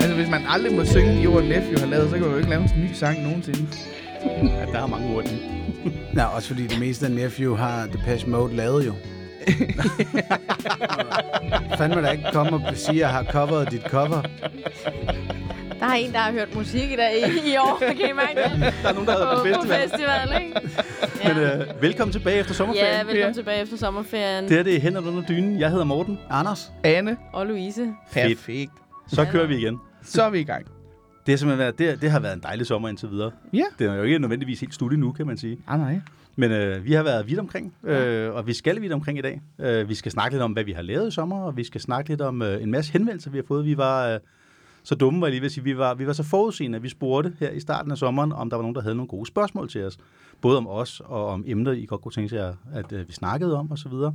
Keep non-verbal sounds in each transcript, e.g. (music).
altså, hvis man aldrig må synge Your Nephew har lavet, så kan man jo ikke lave en ny sang nogensinde. Ja, der er mange ord i. Nå, også fordi det meste af Nephew har Depeche Mode lavet jo. (laughs) Fandme da ikke komme og sige, at jeg har coveret dit cover. Der er en, der har hørt musik i dag i, i år. Kan I mærke det? Der er nogen, der har været på på festival. festival, ikke? Ja. Men øh, velkommen tilbage efter sommerferien. ja, velkommen Ja. tilbage efter sommerferien. Det her det er Hænder under dynen. Jeg hedder Morten. Anders? Anne, Og Louise. perfekt. Så kører vi igen. Så er vi i gang. Det, har simpelthen været, det, det har været en dejlig sommer indtil videre. Ja. Det er jo ikke nødvendigvis helt slut endnu, kan man sige. Ah, nej. Men øh, vi har været vidt omkring, øh, og vi skal vidt omkring i dag. Øh, vi skal snakke lidt om, hvad vi har lavet i sommer, og vi skal snakke lidt om øh, en masse henvendelser, vi har fået. Vi var øh, så dumme, var jeg lige ved at sige. Vi var, vi var så forudseende, at vi spurgte her i starten af sommeren, om der var nogen, der havde nogle gode spørgsmål til os. Både om os og om emner, I godt kunne tænke jer, at øh, vi snakkede om osv. Og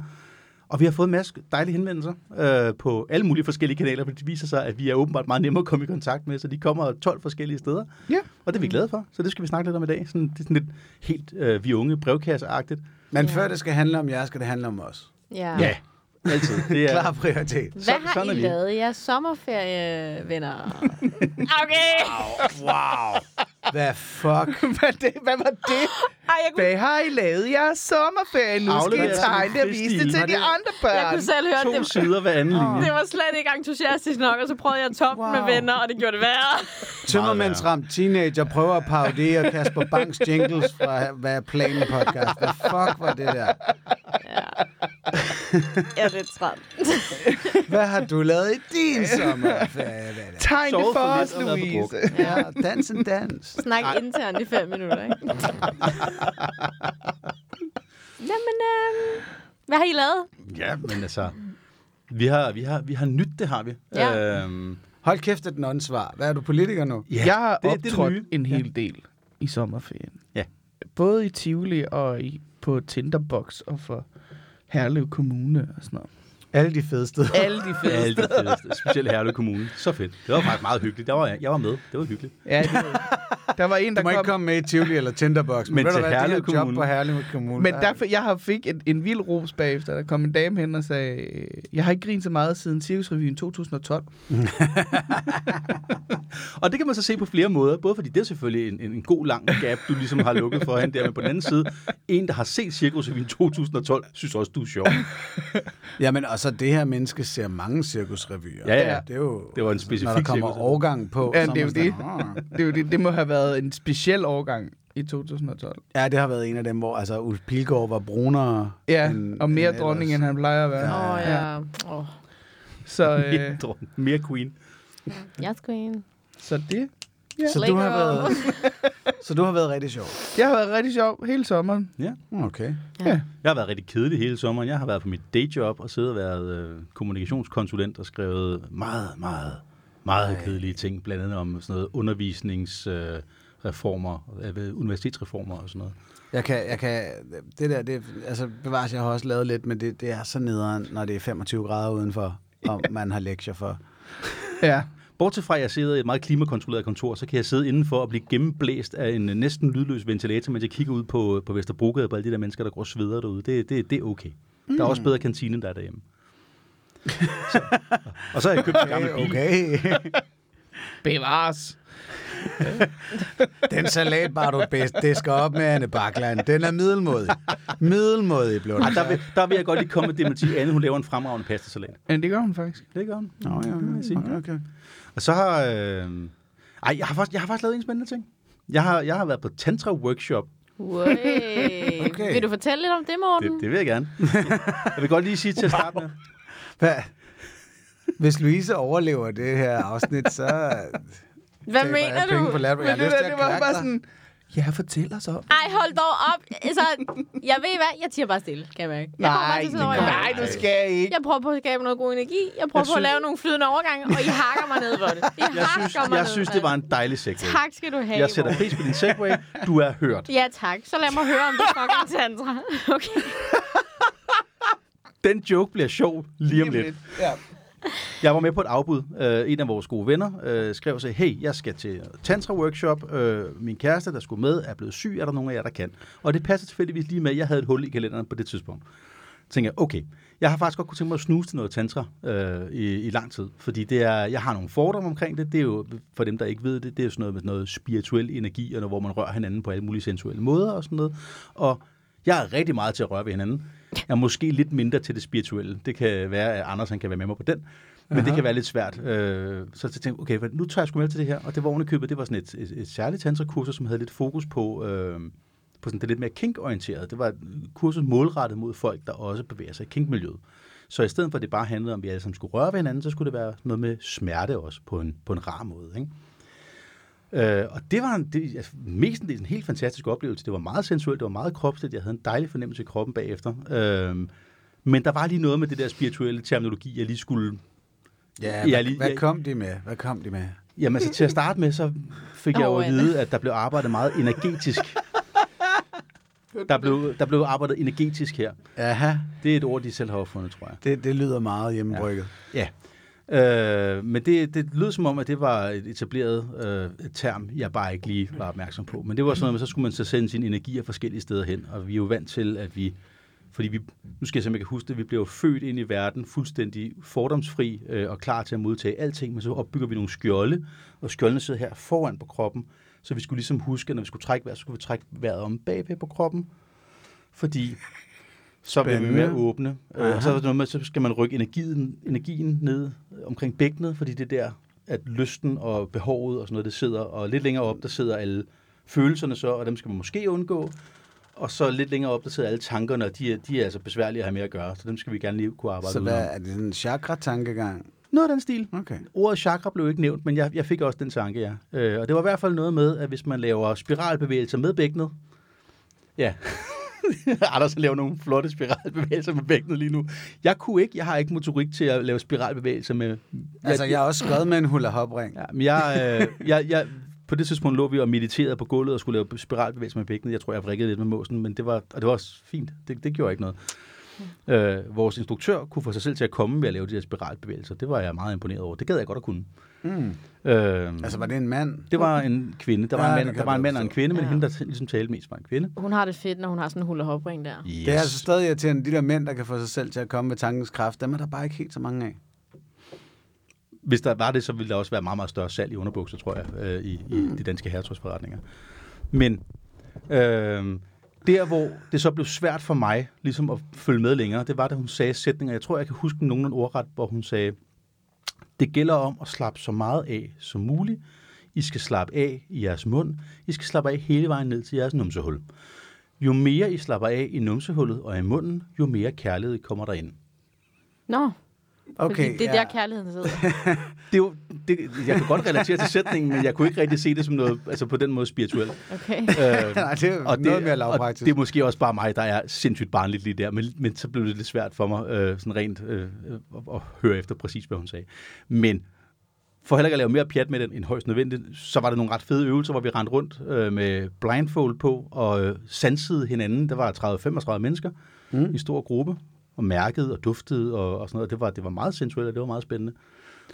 vi har fået en masse dejlige henvendelser øh, på alle mulige forskellige kanaler, for det viser sig, at vi er åbenbart meget nemmere at komme i kontakt med, så de kommer 12 forskellige steder. Ja. Og det er vi glade for, så det skal vi snakke lidt om i dag. Sådan, det er sådan lidt helt øh, vi unge brevkasseagtigt. Men Ja. før det skal handle om jer, skal det handle om os. Ja. Ja, altid. Det er, Klar prioritet. Hvad Så- har sådan er I lavet i jeres sommerferie, venner? (laughs) okay. Wow. Hvad fuck? (laughs) hvad, det, hvad var det? (gasps) Ej, jeg kunne, Hvad har I lavet jeres sommerferie? Nu skal I tegne det og vise det til de andre børn. jeg kunne selv høre to det. sider hver anden linje. Det var slet ikke entusiastisk nok, og så prøvede jeg at toppe wow. med venner, og det gjorde det værre. Tømmermandsramt teenager prøver at parodere Kasper Banks jingles fra Hvad er planen podcast. Hvad fuck var det der? Ja. Jeg er lidt træt. (laughs) Hvad har du lavet i din sommerferie? Er det? Tegn det for os, Louise. Ja, dans en dans. Snak internt i fem minutter, ikke? (laughs) Jamen, øh, hvad har I lavet? Ja, men altså... Vi har, vi har, vi har nyt, det har vi. Ja. Øhm, Hold kæft et non-svar. Hvad er du politiker nu? ja, Jeg har det- det er det optrådt nye. en hel del i sommerferien. Ja. Både i Tivoli og i, på Tinderbox og for Herlev Kommune og sådan noget. Alle de fede steder. Alle de fede Alle de fedeste, specielt Herlev Kommune. Så fedt. Det var faktisk meget hyggeligt. Der var jeg, jeg var med. Det var hyggeligt. Ja, det var, der var en, der Du må kom... ikke komme med i Tivoli eller Tinderbox. Men Men, til det Herlev job Kommune. på Herlev Kommune. Men der- derfor, jeg har fik en, en vild ros bagefter. Der kom en dame hen og sagde, jeg har ikke grint så meget siden Cirkusrevyen 2012. (laughs) Og det kan man så se på flere måder. Både fordi det er selvfølgelig en, en, en god lang gap, du ligesom har lukket for hende der. Men på den anden side, en, der har set Cirkus i 2012, synes også, du er sjov. (laughs) Jamen, og så det her menneske ser mange cirkusrevyer. Ja, ja. Det er jo... Det var en specifik Når der kommer cirkusrevy. årgang på. Ja, det er jo det. Det, er jo det, det må have været en speciel årgang i 2012. Ja, det har været en af dem, hvor altså, Ulf Pilgaard var brunere. Ja, end- og mere end dronning, ellers. end han plejer at være. Åh, oh, ja. Oh, Så, øh, Mere, dronning, mere queen. jeg skal ind. så det, Så du, har været, (laughs) så du har været rigtig sjov. det har været rigtig sjovt hele sommeren. Ja. Okay. Ja. Jeg har været rigtig kedelig hele sommeren. Jeg har været på mit dayjob og siddet og været øh, kommunikationskonsulent og skrevet meget, meget, meget Ej. kedelige ting. Blandt andet om sådan noget undervisningsreformer, øh, universitetsreformer og sådan noget. Jeg kan, jeg kan, det der, det, altså bevares, jeg har også lavet lidt, men det, det er så nederen, når det er 25 grader udenfor, og man har lektier for. Ja. Bortset fra, at jeg sidder i et meget klimakontrolleret kontor, så kan jeg sidde indenfor og blive gennemblæst af en næsten lydløs ventilator, mens jeg kigger ud på, på Vesterbrogade på alle de der mennesker, der går og sveder derude. Det, det, det er okay. Der er også bedre kantine, end der er derhjemme. Så, og så har jeg købt en gammel (laughs) bil. Okay. (laughs) Bevares. Den salatbar, du bedst disker op med, Anne Bakland, den er middelmodig. Middelmodig blev den. der, vil, der vil jeg godt lige komme med det med at sige, Anne, hun laver en fremragende pastasalat. Men det gør hun faktisk. Det gør hun. Nå, ja, okay, okay. Og så har... Øh... Ej, jeg har, faktisk, jeg har faktisk lavet en spændende ting. Jeg har, jeg har været på tantra-workshop. Okay. Vil du fortælle lidt om det, Morten? Det, det vil jeg gerne. (laughs) Jeg vil godt lige sige til at starte med. Hvad? Hvis Louise overlever det her afsnit, så... Hvad mener du? På lab. jeg har Men det, lyst til der, at det var bare sådan, ja, fortæl os om. Ej, hold dog op. Altså, jeg ved hvad, jeg tiger bare stille, kan jeg mærke. Jeg Nej, til at nej, du skal ikke. Jeg prøver på at skabe noget god energi. Jeg prøver Jeg på at synes- lave nogle flydende overgange, og I hakker mig ned på det. I Jeg synes, mig jeg ned synes det var en dejlig segway. Tak skal du have, Jeg sætter pris på din segway. Du er hørt. Ja, tak. Så lad mig høre om det fucking tantra. (laughs) Okay. Den joke bliver sjov lige om lidt. Ja. Jeg var med på et afbud. Uh, en af vores gode venner uh, skrev og sagde, hey, jeg skal til tantra-workshop. Uh, øh, min kæreste, der skulle med, er blevet syg. Er der nogen af jer, der kan? Og det passer tilfældigvis lige med, at jeg havde et hul i kalenderen på det tidspunkt. Så tænkte jeg, okay, jeg har faktisk godt kunne tænke mig at snuse til noget tantra øh, i, i lang tid. Fordi det er, jeg har nogle fordomme omkring det. Det er jo, for dem, der ikke ved det, det er jo sådan noget med noget spirituel energi, og noget, hvor man rører hinanden på alle mulige sensuelle måder og sådan noget. Og jeg er rigtig meget til at røre ved hinanden. Jeg er måske lidt mindre til det spirituelle. Det kan være, at Anders han kan være med mig på den. Men Aha. det kan være lidt svært. Øh, så jeg tænkte okay, nu tager jeg sgu med til det her. Og det var ovenikøbet, det var sådan et, et, et særligt tantrakursus, som havde lidt fokus på, øh, på sådan det lidt mere kink-orienteret. Det var et kursus målrettet mod folk, der også bevæger sig i kink-miljøet. Så i stedet for, at det bare handlede om, at vi alle sammen skulle røre ved hinanden, så skulle det være noget med smerte også på en, på en rar måde. Ikke? Øh, og det var en, det, altså, mest en, en helt fantastisk oplevelse. Det var meget sensuelt, det var meget kropsligt. Jeg havde en dejlig fornemmelse i kroppen bagefter. Øh, men der var lige noget med det der spirituelle terminologi, jeg lige skulle... Ja, jeg hvad, lige, hvad kom de med? Hvad kom de med? Jamen altså til at starte med, så fik jeg jo at vide, at der blev arbejdet meget energetisk. (laughs) Der blev, der blev arbejdet energetisk her. Aha, Det er et ord, de selv har opfundet, tror jeg. det, det lyder meget hjemmebrygget. Ja. Øh, men det, det lød som om, at det var et etableret øh, et term, jeg bare ikke lige var opmærksom på. Men det var sådan noget, så skulle man så sende sin energi af forskellige steder hen. Og vi er jo vant til, at vi... Fordi vi, nu skal jeg simpelthen huske det, vi blev jo født ind i verden fuldstændig fordomsfri øh, og klar til at modtage alting, men så opbygger vi nogle skjolde, og skjoldene sidder her foran på kroppen, så vi skulle ligesom huske, at når vi skulle trække vejret, så skulle vi trække vejret om bagved på kroppen, fordi så bliver vi Spændende. mere åbne. Øh, og så, er noget med, så skal man rykke energien, energien ned omkring bækkenet, fordi det er der, at lysten og behovet og sådan noget, det sidder, og lidt længere op, der sidder alle følelserne så, og dem skal man måske undgå. Og så lidt længere op, der sidder alle tankerne, og de er, de er altså besværlige at have med at gøre, så dem skal vi gerne lige kunne arbejde Så ud hvad, er det en chakra-tankegang? Noget af den stil. Okay. Ordet chakra blev ikke nævnt, men jeg, jeg fik også den tanke, ja. Øh, og det var i hvert fald noget med, at hvis man laver spiralbevægelser med bækkenet, ja, (laughs) (laughs) Anders laver nogle flotte spiralbevægelser med bækkenet lige nu. Jeg kunne ikke, jeg har ikke motorik til at lave spiralbevægelser med... Altså, jeg har også skrevet med en hula hop ring. Ja, men jeg, øh, jeg, jeg, på det tidspunkt lå vi og mediterede på gulvet og skulle lave spiralbevægelser med bækkenet. Jeg tror, jeg vrikkede lidt med måsen, men det var, og det var også fint. Det, det gjorde ikke noget. Øh, vores instruktør kunne få sig selv til at komme ved at lave de her spiralbevægelser. Det var jeg meget imponeret over. Det gad jeg godt at kunne. Mm. Øh, Altså, var det en mand? det var en kvinde. Der var, Ja, en, mand, der var en mand og en kvinde, men Ja. hende, der ligesom talte mest, var en kvinde. Hun har det fedt, når hun har sådan en hula hop ring der. Yes. Det er altså stadig irriterende. De der mænd, der kan få sig selv til at komme med tankens kraft, dem er der bare ikke helt så mange af. Hvis der var det, så ville der også være meget, meget større salg i underbukser, tror jeg, øh, i, i de danske herretøjsforretninger. Men øh, der, hvor det så blev svært for mig ligesom at følge med længere, det var, da hun sagde sætninger. Jeg tror, jeg kan huske nogenlunde ordret, hvor hun sagde, det gælder om at slappe så meget af som muligt. I skal slappe af i jeres mund. I skal slappe af hele vejen ned til jeres numsehul. Jo mere I slapper af i numsehullet og i munden, jo mere kærlighed kommer der ind. Nå, Okay, fordi det er ja. der kærligheden sidder. (laughs) Det, er jo- det, jeg kan godt relatere til sætningen, men jeg kunne ikke rigtig se det som noget, altså på den måde spirituelt. Okay. Øh, (laughs) Nej, det er og noget mere og lavpraktisk. det er måske også bare mig, der er sindssygt barnligt lige der, men, men så blev det lidt svært for mig øh, sådan rent øh, at, at høre efter præcis, hvad hun sagde. Men for heller ikke at lave mere pjat med den end højst nødvendigt, så var der nogle ret fede øvelser, hvor vi rendte rundt øh, med blindfold på og øh, sansede hinanden. Der var 30-35 mennesker mm. i stor gruppe, og mærkede og duftede og, og sådan noget. Det var, det var meget sensuelt, og det var meget spændende.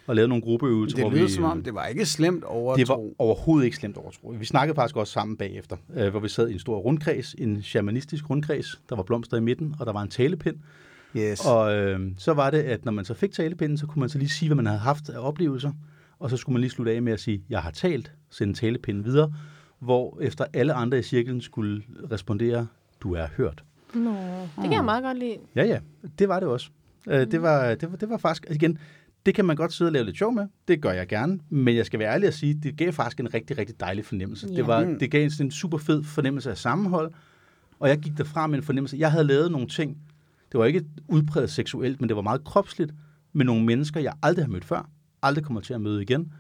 Og lavede nogle gruppeøvelser, Det hvor lyder vi... som om, det var ikke slemt over Det var overhovedet ikke slemt overtro. Vi snakkede faktisk også sammen bagefter, øh, hvor vi sad i en stor rundkreds, en shamanistisk rundkreds. Der var blomster i midten, og der var en talepind. Yes. Og øh, så var det, at når man så fik talepinden, så kunne man så lige sige, hvad man havde haft af oplevelser. Og så skulle man lige slutte af med at sige, jeg har talt, sende talepinden videre. Hvor efter alle andre i cirklen skulle respondere, du er hørt. Nå, det kan jeg meget godt lide. Ja, ja, det var det også. Øh, det, var, det, var, det var faktisk, altså igen, det kan man godt sidde og lave lidt sjov med. Det gør jeg gerne. Men jeg skal være ærlig at sige, det gav faktisk en rigtig, rigtig dejlig fornemmelse. Ja. Det, var, Mm. det gav sådan en super fed fornemmelse af sammenhold. Og jeg gik derfra med en fornemmelse. Jeg havde lavet nogle ting. Det var ikke udpræget seksuelt, men det var meget kropsligt. Med nogle mennesker, jeg aldrig har mødt før. Aldrig kommer til at møde igen.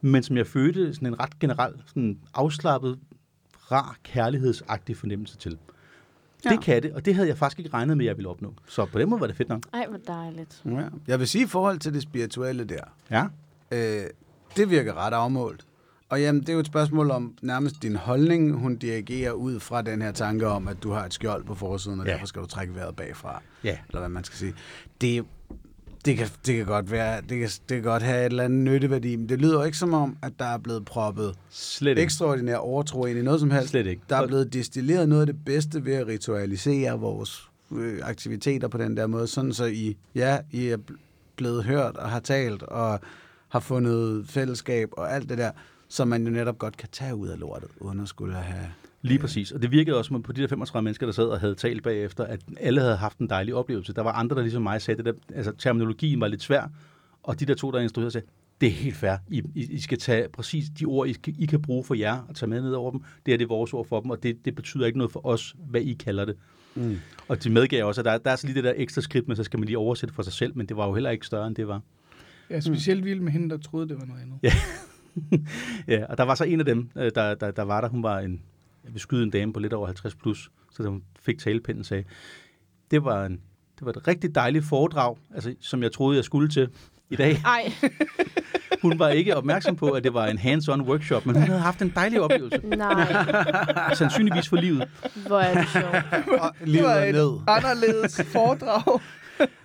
Men som jeg følte sådan en ret generel, sådan afslappet, rar, kærlighedsagtig fornemmelse til. Ja. Ja. Det kan det, og det havde jeg faktisk ikke regnet med, at jeg ville opnå. Så på den måde var det fedt nok. Ej, hvor dejligt. Ja. Jeg vil sige i forhold til det spirituelle der, Ja. øh, det virker ret afmålt. Og jamen, det er jo et spørgsmål om nærmest din holdning, hun dirigerer ud fra den her tanke om, at du har et skjold på forsiden, og Ja. derfor skal du trække vejret bagfra. Ja. Eller hvad man skal sige. Det, det kan, det kan godt være, det kan, det kan godt have et eller andet nytteværdi, men det lyder jo ikke som om, at der er blevet proppet Slet ikke. ekstraordinær overtro ind i noget som helst. Slet ikke. Der er blevet destilleret noget af det bedste ved at ritualisere vores øh, aktiviteter på den der måde, sådan så I, ja, I er bl- blevet hørt og har talt og har fundet fællesskab og alt det der, som man jo netop godt kan tage ud af lortet, uden at skulle have... Lige præcis. Og det virkede også som på de der 35 mennesker, der sad og havde talt bagefter, at alle havde haft en dejlig oplevelse. Der var andre, der ligesom mig sagde, der, altså terminologien var lidt svær, og de der to, der instruerede, sagde, det er helt fair. I, I, I skal tage præcis de ord, I, I kan bruge for jer og tage med ned over dem. Det er det vores ord for dem, og det, det betyder ikke noget for os, hvad I kalder det. Mm. Og de medgav også, at der, der er så lige det der ekstra skridt, men så skal man lige oversætte for sig selv, men det var jo heller ikke større, end det var. Er specielt vild med hende, der troede, det var noget andet. Ja. (laughs) ja, og der var så en af dem, øh, der, der, der var der. Hun var en, jeg vil skyde en dame på lidt over 50 plus, så hun fik talepinden sagde, det var, en, det var et rigtig dejligt foredrag, altså, som jeg troede, jeg skulle til i dag. (laughs) Ej, (laughs) Hun var ikke opmærksom på, at det var en hands-on workshop, men hun havde haft en dejlig oplevelse. nej. (laughs) Sandsynligvis for livet. Hvor er det sjovt. Og Det livet var er et ned. anderledes foredrag.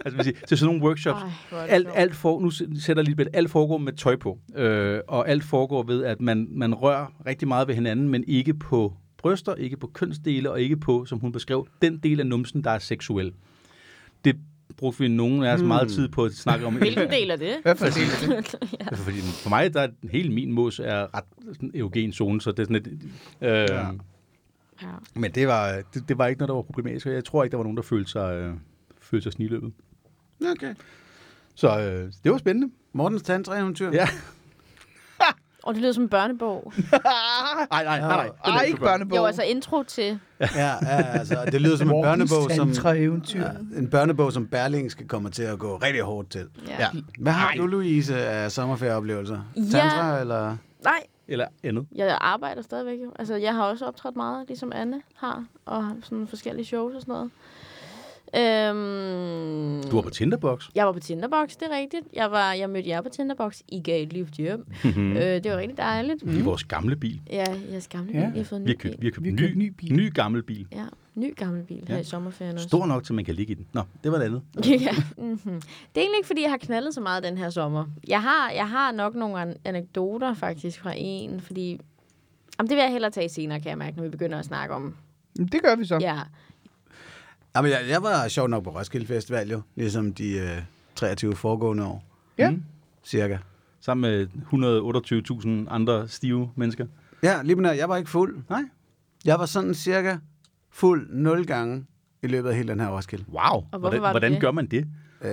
Altså, vil sige, til sådan nogle workshops, Ej, alt, alt for, nu sætter jeg lige lidt, alt foregår med tøj på, øh, og alt foregår ved, at man, man rører rigtig meget ved hinanden, men ikke på bryster, ikke på kønsdele, og ikke på, som hun beskrev, den del af numsen, der er seksuel. Det brugte vi nogen af os meget tid på at snakke om. Hvilken del af det? Hvad for del af det? (laughs) Ja. Fordi for mig, der er hele min mos er ret sådan erogen zone, så det er sådan et... Øh, ja. Ja. Men det var, det, det var ikke noget, der var problematisk, og jeg tror ikke, der var nogen, der følte sig, øh, følte sig sniløbet. Okay. Så øh, det var spændende. Mortens tantra-eventyr. Ja. Og det lyder som en børnebog. (laughs) Nej, nej, nej, nej. Den er Ej, ikke for børn. børnebog. Jo, altså intro til... Ja, ja altså, det lyder som en børnebog, som, eventyr. ja, en børnebog, som Berlingske kommer til at gå rigtig hårdt til. Ja. Ja. Hvad har du, Louise, af sommerferieoplevelser? Ja. Tantra, eller? Nej, Eller andet. jeg arbejder stadigvæk jo. Altså, jeg har også optrådt meget, ligesom Anne har, og har sådan forskellige shows og sådan noget. Øhm, Du var på Tinderbox. Jeg var på Tinderbox, det er rigtigt. Jeg, var, jeg mødte jer på Tinderbox. I gav et lift hjem. Mm-hmm. Øh, det var rigtig dejligt. I vores gamle bil. Ja, jeres gamle bil. Ja. Jeg har fået en Vi ny har købt, bil. vi har købt Vi en har købt ny, ny bil. ny gammel bil. Ja, ny gammel bil her Ja. i sommerferien også. Stor nok, til man kan ligge i den. Nå, det var det andet. (laughs) ja. Mm-hmm. Det er egentlig ikke, fordi jeg har knaldet så meget den her sommer. Jeg har, jeg har nok nogle an- anekdoter faktisk fra en, fordi... Jamen, det vil jeg hellere tage senere, kan jeg mærke, når vi begynder at snakke om. Det gør vi så. Ja, Jamen, jeg, jeg var sjov nok på Roskilde Festival, jo. Ligesom de øh, 23 foregående år, Ja. Mm. cirka. Sammen med 128.000 andre stive mennesker. Ja, lige på nær, jeg var ikke fuld. Nej. Jeg var sådan cirka fuld nul gange i løbet af hele den her Roskilde. Wow. hvorfor hvordan var du hvordan det? gør man det? Øh,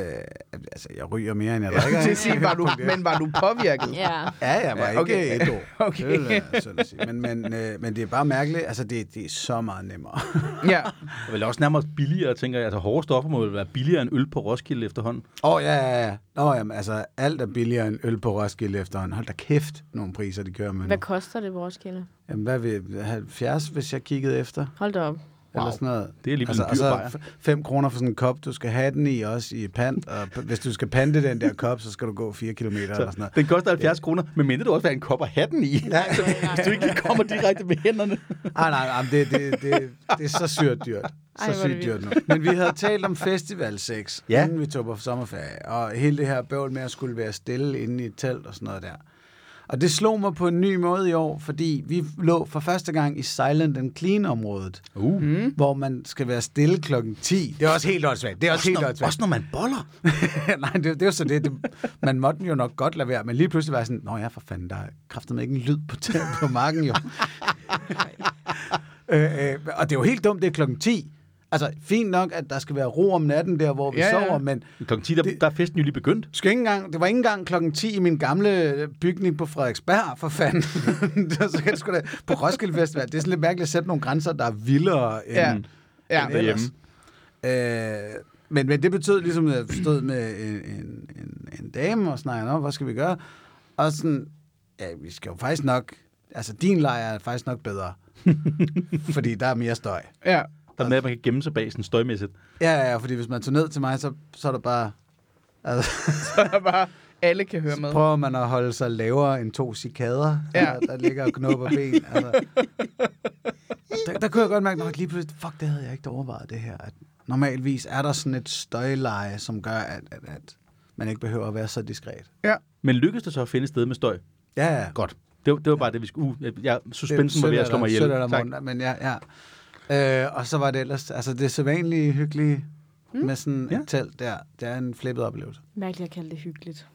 altså, jeg ryger mere, end jeg drikker. til sige, var du, men var du påvirket? ja. Ja, jeg var Ja, ikke okay. et år. (laughs) Okay. Det vil synd at sige. Men, men, øh, men det er bare mærkeligt. Altså, det, det er så meget nemmere. Ja. (laughs) Det er vel også nærmere billigere, tænker jeg. Altså hårde stoffer må vel være billigere end øl på Roskilde efterhånden. Åh, oh, ja, ja, ja. Nå, jamen, altså, alt er billigere end øl på Roskilde efterhånden. Hold da kæft, nogle priser, de kører med nu. Hvad koster det på Roskilde? Jamen, hvad vil 70, hvis jeg kiggede efter? Hold da op. Wow. Eller sådan noget. Det er alligevel altså, en dyr altså, bajer. 5 kroner for sådan en kop, du skal have den i også i pant, og hvis du skal pante den der kop, så skal du gå 4 km eller sådan noget. Den koster 70 kroner, men mindre du også vil have en kop at have den i. Ja. (laughs) Altså, hvis du ikke lige kommer direkte med hænderne. Ah, nej, nej, det, det, det, det er så syrt dyrt. Så Ej, sygt dyrt nu. Men vi havde talt om festivalsex, Ja. ja. inden vi tog på sommerferie, og hele det her bøvl med at skulle være stille inde i et telt og sådan noget der. Og det slog mig på en ny måde i år, fordi vi lå for første gang i Silent and Clean-området, Uh. Mm. hvor man skal være stille klokken 10. Det er også helt åndssvagt. Det er også, helt når, åndssvagt. også når man boller. (laughs) Nej, det, det er jo så det. det. Man måtte jo nok godt lade være, men lige pludselig var jeg sådan, Nå ja, for fanden, der er kraftedeme ikke en lyd på, på marken jo. (laughs) øh, øh, og det er jo helt dumt, det er klokken 10. Altså, fint nok, at der skal være ro om natten der, hvor vi Ja, sover, men Klokken 10, der, Det- der er festen jo lige begyndt. skal ikke engang, det var ikke engang klokken 10 i min gamle bygning på Frederiksberg, for fanden. (laughs) så kan det sgu da, på Roskilde Festival, det er sådan lidt mærkeligt at sætte nogle grænser, der er vildere end, Ja. Ja. end ellers. Øh, men, men det betød ligesom, at jeg stod med en, en, en, en dame og snakkede om, hvad skal vi gøre? Og sådan, ja, vi skal jo faktisk nok, altså din lejr er faktisk nok bedre. (laughs) fordi der er mere støj. Ja. Der er med, at man kan gemme sig bag sådan støjmæssigt. Ja, ja, fordi hvis man tager ned til mig, så, så er der bare... Altså, (laughs) Så er bare, alle kan høre så med. prøver man at holde sig lavere end to cikader, Ja. der, der ligger og knupper (laughs) ben. Altså, der, der kunne jeg godt mærke, at lige pludselig, fuck, det havde jeg ikke overvejet det her. At normalvis er der sådan et støjleje, som gør, at, at, at man ikke behøver at være så diskret. Men lykkedes det så at finde et sted med støj? Ja, ja. Godt. Det, var- det var bare det, vi skulle... Uh, jeg, suspensen var ved at slå mig ihjel. Tak. Morten, men ja, ja. Øh, og så var det ellers, altså det sædvanlige hyggelige mm. med sådan Ja. et telt der. Det er en flippet oplevelse. Mærkeligt at kalde det hyggeligt.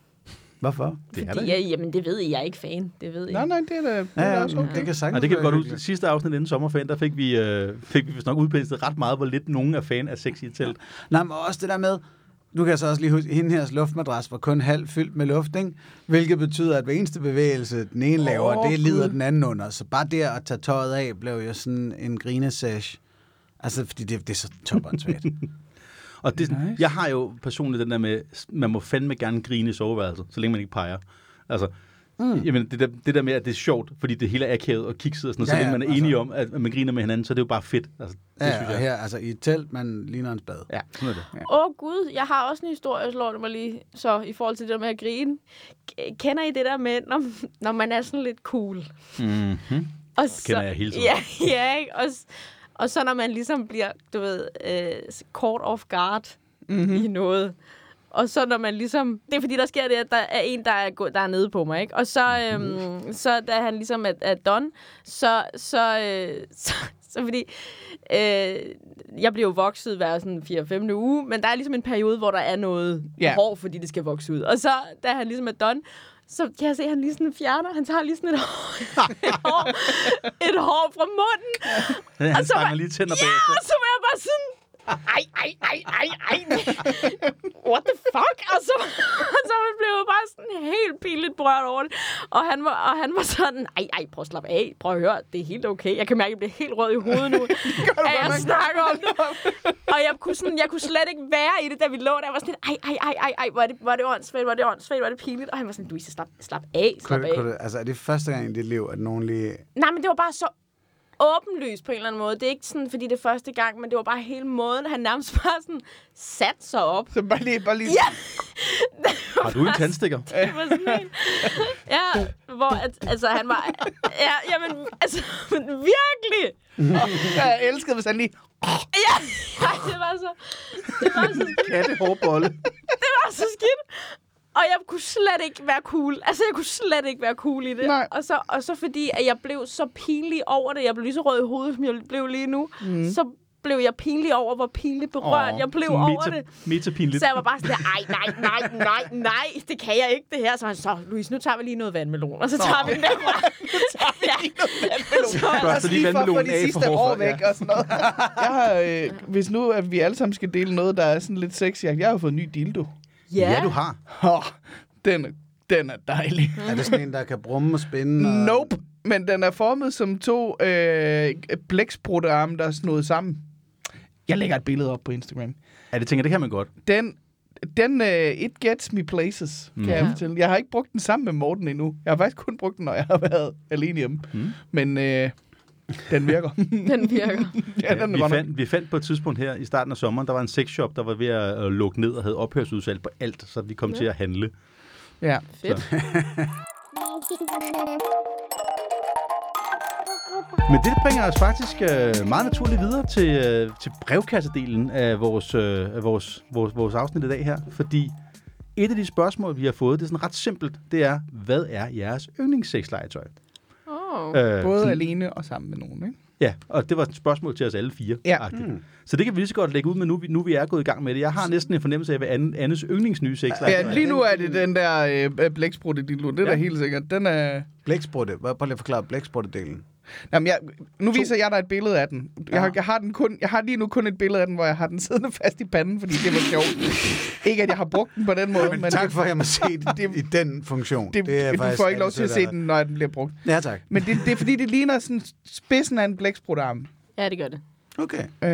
Hvorfor? Det er Fordi, det. ja, jamen, det ved I, jeg er ikke fan. Det ved I. Nej, nej, det er da, det Ja, er også okay. det kan sagtens Nej, det kan vi godt ud. Sidste afsnit inden sommerferien, der fik vi, øh, fik vi vist nok udpenslet ret meget, hvor lidt nogen er fan af sex i et telt. Nej, men også det der med, nu kan jeg så også lige huske, hende her luftmadras var kun halvt fyldt med luft, ikke? hvilket betyder, at hver eneste bevægelse, den ene laver, Åh, det lider Gud. den anden under. Så bare der at tage tøjet af, blev jo sådan en grinesash. Altså, fordi det, det er så topåndssvagt. (laughs) Og det, nice. jeg har jo personligt den der med, man må fandme gerne grine i soveværelset, så længe man ikke peger. Altså, mm. jamen, det, der, det der med, at det er sjovt, fordi det hele er akavet og kikset og sådan noget, Ja, så ja, længe man er altså. enige om, at man griner med hinanden, så er det jo bare fedt. Altså, det ja, synes jeg. her, altså i et telt, man ligner en spade. Ja, sådan er det. Åh oh, gud, jeg har også en historie, slår det mig lige, så i forhold til det der med at grine. Kender I det der med, når, når man er sådan lidt cool? Mm-hmm. Og så, kender jeg hele tiden. Ja, (laughs) ja ikke? Og, og så når man ligesom bliver, du ved, øh, caught off guard mm-hmm. i noget. Og så når man ligesom... Det er fordi, der sker det, at der er en, der er, der er nede på mig, ikke? Og så, øhm, så da han ligesom er, er done, så... så, øh, (laughs) så så fordi, øh, jeg bliver jo vokset hver sådan 4-5. uge, men der er ligesom en periode, hvor der er noget Ja. yeah. hår, fordi det skal vokse ud. Og så, da han ligesom er done, så kan jeg se, at han lige sådan fjerner. Han tager lige sådan et hår, (laughs) et hår, et hår fra munden. Han Og så var- lige tænder Ja, bagefter. og så var jeg bare sådan... Ej, ej, ej, ej, ej. What the fuck? Og så, så blev jeg bare sådan helt pinligt berørt over det. Og han var, og han var sådan, ej, ej, prøv at slappe af. Prøv at høre, det er helt okay. Jeg kan mærke, at jeg bliver helt rød i hovedet nu. (laughs) at jeg snakker om det. Og jeg kunne, sådan, jeg kunne slet ikke være i det, da vi lå der. Jeg var sådan ej, ej, ej, ej, ej, hvor er det, hvor er det åndssvagt, hvor er det åndssvagt, hvor er det pinligt. Og han var sådan, Louise, slap, slap af, slap Kunne, af. kunne, altså, er det første gang i dit liv, at nogen lige... Nej, men det var bare så åbenlyst på en eller anden måde. Det er ikke sådan, fordi det er første gang, men det var bare hele måden, han nærmest (laughs) bare sådan satte sig op. Så bare lige, bare lige Ja. (laughs) Har du en tandstikker? (laughs) Det var sådan en, ja, hvor at, altså han var, ja, jamen, altså, virkelig. jeg elskede, hvis han lige... Ja, ej, det var så, det var så skidt. Kattehårbolle. Det var så skidt. Og jeg kunne slet ikke være cool. Altså, jeg kunne slet ikke være cool i det. Nej. Og så, og så fordi, at jeg blev så pinlig over det, jeg blev lige så rød i hovedet, som jeg blev lige nu, mm. så blev jeg pinlig over, hvor pinligt berørt Åh, jeg blev sådan over meta, det. Meta-pinligt. Så jeg var bare sådan der, ej, nej, nej, nej, nej, det kan jeg ikke, det her. Så han så, Louise, nu tager vi lige noget vandmelon, og så tager vi den derfra. (laughs) Så- Børster Også lige lige for at få vandmelonen de af sidste for år væk og sådan noget. Jeg har, øh, hvis nu at vi alle sammen skal dele noget, der er sådan lidt sexy, jeg har jo fået en ny dildo. Ja, du har. Oh, den, er, den er dejlig. Er det sådan en, der kan brumme og spænde? Og... Nope. Men den er formet som to øh, blækspruttearme, der er snået sammen. Jeg lægger et billede op på Instagram. Ja, det tænker det kan man godt. Den, den øh, it gets me places, kan Mhm. jeg fortælle. Jeg har ikke brugt den sammen med Morten endnu. Jeg har faktisk kun brugt den, når jeg har været alene hjemme. Mhm. Men øh, den virker. (laughs) Den virker. ja, den vi, fandt, vi fandt på et tidspunkt her i starten af sommeren, der var en sexshop, der var ved at øh, lukke ned og havde ophørsudsalg på alt, så vi kom til at handle. Ja. Fedt. Men det bringer os faktisk øh, meget naturligt videre til, øh, til brevkassedelen af vores, øh, af vores, vores, vores afsnit i dag her. Fordi et af de spørgsmål, vi har fået, det er sådan ret simpelt. Det er, hvad er jeres yndlingssexlegetøj? Oh. Øh, Både sådan- alene og sammen med nogen, ikke? Ja, og det var et spørgsmål til os alle fire. Ja. Mm. Så det kan vi lige så godt lægge ud med, nu, vi- nu vi er gået i gang med det. Jeg har næsten en fornemmelse af, hvad Anne, Annes yndlingsnye sexlegetøj Ja, lige nu er det den der øh, blæksprutte dildo. Det er Ja. da helt sikkert. Den er... Blæksprutte. Hvad- Prøv lige at forklare blæksprutte-delen. Jamen, jeg, nu viser jeg dig et billede af den. Jeg har, Ja. jeg, har den kun, jeg har lige nu kun et billede af den, hvor jeg har den (laughs) siddende fast i panden, fordi det var sjovt. Ikke, at jeg har brugt den på den måde, Men, men tak det, for, at jeg må se det (laughs) i den funktion. det, er det, du faktisk får ikke lov til at se den, når den bliver brugt. Ja, tak. Men det, det er fordi, det ligner sådan spidsen af en blæksprutarm. Ja, det gør det. Okay. Øh,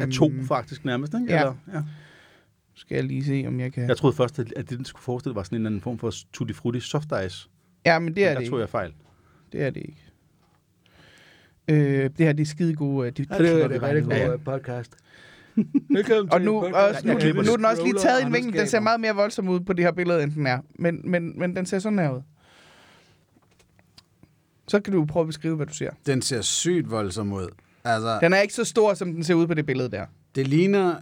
Ja, to faktisk nærmest, ikke? Ja. Eller, ja. Skal jeg lige se, om jeg kan... Jeg troede først, at det, den skulle forestille, var sådan en eller anden form for tutti frutti soft ice. Ja, men det er der det tog ikke. jeg fejl. Det er det ikke. Øh, det her, det er skide gode. øh, De, Ja, det er det rigtig gode. god podcast. (laughs) Velkommen Og nu, også, nu, klipper nu er det. den også lige taget i en vinkel. Den ser meget mere voldsom ud på det her billede, end den er. Men, men, men den ser sådan her ud. Så kan du prøve at beskrive, hvad du ser. Den ser sygt voldsom ud. Altså, Den er ikke så stor, som den ser ud på det billede der. det ligner